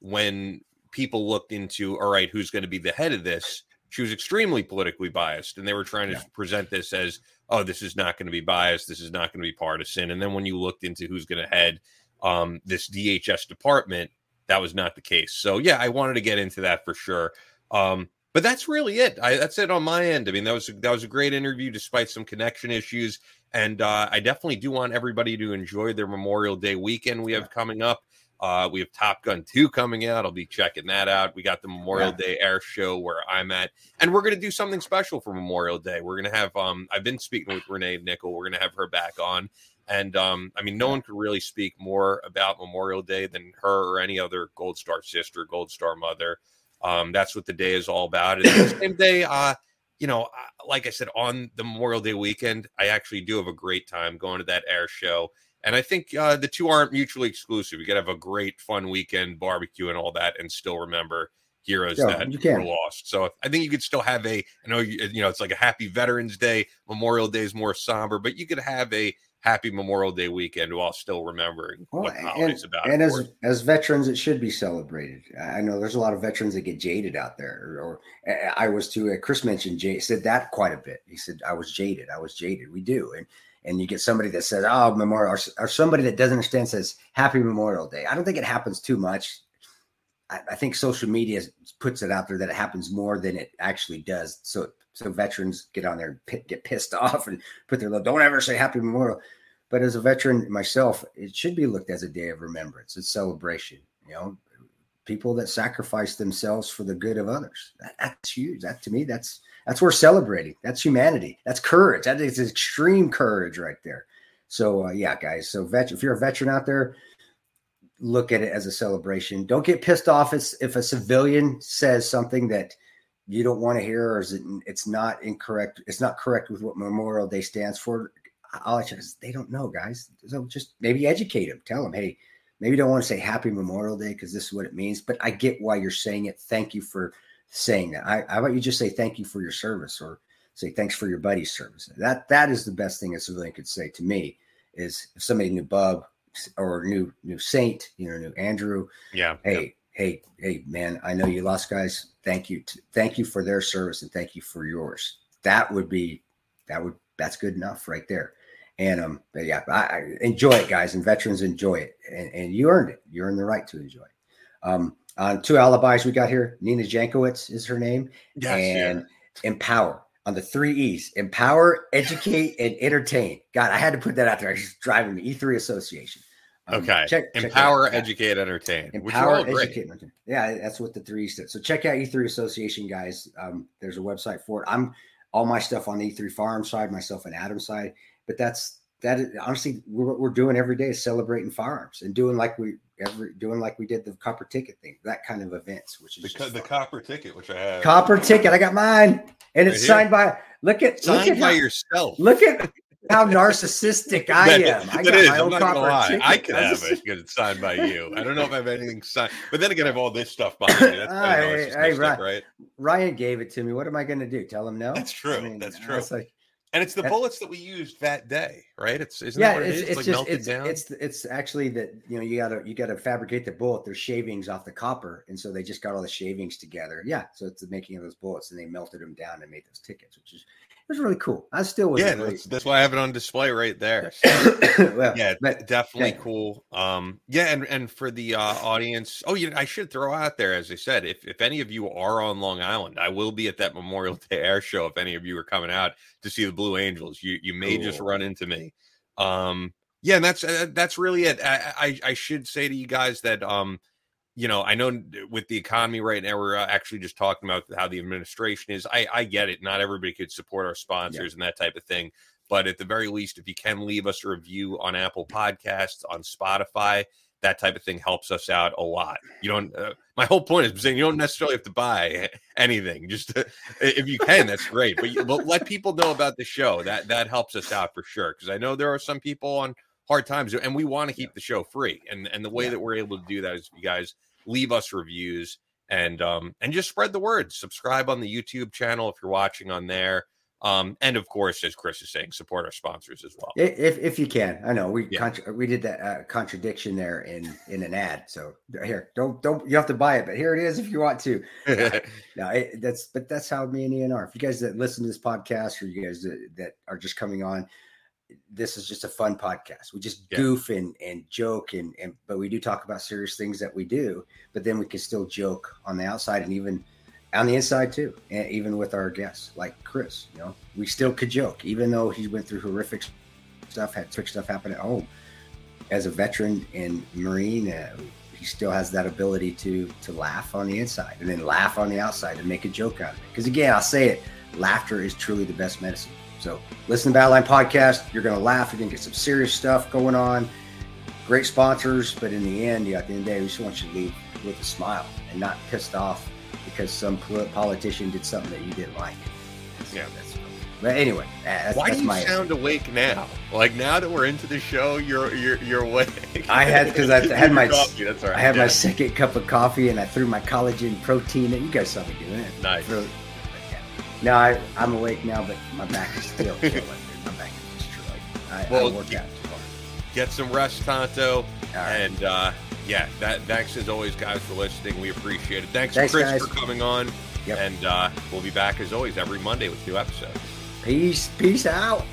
when people looked into, all right, who's going to be the head of this, she was extremely politically biased, and they were trying to yeah. present this as oh, this is not going to be biased. This is not going to be partisan. And then when you looked into who's going to head um, this DHS department, that was not the case. So yeah, I wanted to get into that for sure. Um, but that's really it. I, that's it on my end. I mean, that was that was a great interview, despite some connection issues. And uh, I definitely do want everybody to enjoy their Memorial Day weekend we have coming up. Uh, we have Top Gun 2 coming out. I'll be checking that out. We got the Memorial yeah. Day Air Show where I'm at. And we're going to do something special for Memorial Day. We're going to have, um, I've been speaking with Renee Nickel. We're going to have her back on. And um, I mean, no one could really speak more about Memorial Day than her or any other Gold Star sister, Gold Star mother. Um, that's what the day is all about. And the same day, uh, you know, like I said, on the Memorial Day weekend, I actually do have a great time going to that air show and I think uh, the two aren't mutually exclusive. You could have a great, fun weekend, barbecue, and all that, and still remember heroes yeah, that were lost. So I think you could still have a. I know you, you know it's like a Happy Veterans Day. Memorial Day is more somber, but you could have a Happy Memorial Day weekend while still remembering well, what and, about. And as as veterans, it should be celebrated. I know there's a lot of veterans that get jaded out there, or, or I was too. Uh, Chris mentioned Jay said that quite a bit. He said I was jaded. I was jaded. We do, and and you get somebody that says, "Oh, Memorial," or, or, somebody that doesn't understand says, "Happy Memorial Day." I don't think it happens too much. I, I, think social media puts it out there that it happens more than it actually does. So, so veterans get on there, and get pissed off, and put their little "Don't ever say Happy Memorial." But as a veteran myself, it should be looked as a day of remembrance, a celebration. You know, people that sacrifice themselves for the good of others. That, that's huge. That to me, that's that's worth celebrating. That's humanity. That's courage. That is extreme courage right there. So uh, yeah, guys. So vet- if you're a veteran out there, look at it as a celebration. Don't get pissed off if, a civilian says something that you don't want to hear, or is it it's not incorrect? It's not correct with what Memorial Day stands for. I'll let you. They don't know, guys. So just maybe educate them. Tell them, hey, maybe don't want to say Happy Memorial Day because this is what it means. But I get why you're saying it. Thank you for saying that. I, how about you just say thank you for your service, or say thanks for your buddy's service. That that is the best thing a civilian could say to me. Is if somebody knew Bub or new new Saint, you know, new Andrew. Yeah. Hey, yeah. hey, hey, man! I know you lost guys. Thank you, to, thank you for their service and thank you for yours. That would be that would that's good enough right there. And um, but yeah, I, I enjoy it, guys, and veterans enjoy it, and, and you earned it. You earned the right to enjoy it. Um, on two alibis we got here, Nina Jankowicz is her name, yes, and yeah. empower on the three E's: empower, educate, and entertain. God, I had to put that out there. She's driving me. E3 Association. Um, okay. Check, empower, check educate, entertain. Empower, educate, entertain. Yeah, that's what the three said. So check out E3 Association, guys. Um, there's a website for it. I'm all my stuff on the E3 Farm side, myself and Adam side. But that's that. Is, honestly, what we're doing every day is celebrating firearms and doing like we every doing like we did the copper ticket thing, that kind of events, which is the, the copper ticket, which I have. Copper ticket, I got mine, and right it's here. signed by. Look at signed look at by how, yourself. Look at how narcissistic I am. I got is. my own copper ticket. I could have it because signed by you. I don't know if I have anything signed, but then again, I have all this stuff behind me. That's hey, hey, Ryan, right? Ryan gave it to me. What am I going to do? Tell him no? That's true. I mean, That's true. Like, and it's the bullets that we used that day, right? It's isn't yeah, it's, it it's, it's like just it's, down? it's it's actually that you know you gotta you gotta fabricate the bullet. There's shavings off the copper, and so they just got all the shavings together. Yeah, so it's the making of those bullets, and they melted them down and made those tickets, which is was really cool. I still was. Yeah, that's, that's, why I have it on display right there. well, yeah, but, definitely cool. Um, yeah, and and for the uh, audience, oh, yeah, I should throw out there, as I said, if if any of you are on Long Island, I will be at that Memorial Day Air Show. If any of you are coming out to see the Blue Angels, you you may cool. just run into me. Um, yeah, and that's uh, that's really it. I, I I should say to you guys that um you know, I know with the economy right now, we're uh, actually just talking about how the administration is. I, I get it. Not everybody could support our sponsors yeah. and that type of thing. But at the very least, if you can leave us a review on Apple Podcasts, on Spotify, that type of thing helps us out a lot. You don't. Uh, my whole point is saying you don't necessarily have to buy anything. Just to, if you can, that's great. But, you, but let people know about the show. That that helps us out for sure. Because I know there are some people on hard times, and we want to keep the show free. And and the way yeah. that we're able to do that is you guys leave us reviews and um and just spread the word. Subscribe on the YouTube channel if you're watching on there. Um, and of course, as Chris is saying, support our sponsors as well. If if you can, I know we yeah. contra- we did that uh, contradiction there in in an ad. So here, don't don't you have to buy it, but here it is if you want to. no, it, that's but that's how me and Ian are. If you guys that listen to this podcast, or you guys that, that are just coming on, this is just a fun podcast. We just yeah. goof and, and joke and, and but we do talk about serious things that we do, but then we can still joke on the outside and even on the inside too. And even with our guests like Chris, you know, we still could joke, even though he went through horrific stuff, had trick stuff happen at home. As a veteran and Marine, uh, he still has that ability to to laugh on the inside and then laugh on the outside and make a joke out of it. Because again, I'll say it, laughter is truly the best medicine. So listen to Battleline Podcast. You're going to laugh. You're going to get some serious stuff going on. Great sponsors, but in the end, yeah, at the end of the day, we just want you to leave with a smile and not pissed off because some politician did something that you didn't like. Yeah, that's. But anyway, uh, that's, why that's do you my sound awake now? Like now that we're into the show, you're you're you're awake. I had because I had my coffee, that's right. I had yeah. my second cup of coffee and I threw my collagen protein. And you guys saw me doing it. Nice. No, I, I'm awake now, but my back is still killing. me. my back is destroyed. I, well, I work out Get some rest, Tonto. Right. And uh, yeah, that thanks as always, guys, for listening. We appreciate it. Thanks, thanks Chris, guys. for coming on. Yep. And uh, we'll be back as always every Monday with new episodes. Peace. Peace out.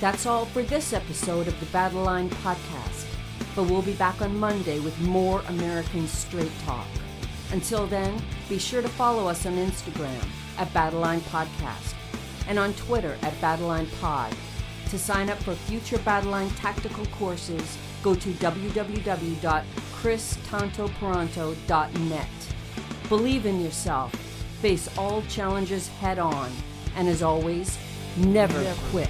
That's all for this episode of the Battleline podcast. But we'll be back on Monday with more American Straight Talk. Until then, be sure to follow us on Instagram at Battleline Podcast and on Twitter at Battleline Pod. To sign up for future Battleline tactical courses, go to www.christantoparonto.net. Believe in yourself, face all challenges head on, and as always, never, never quit.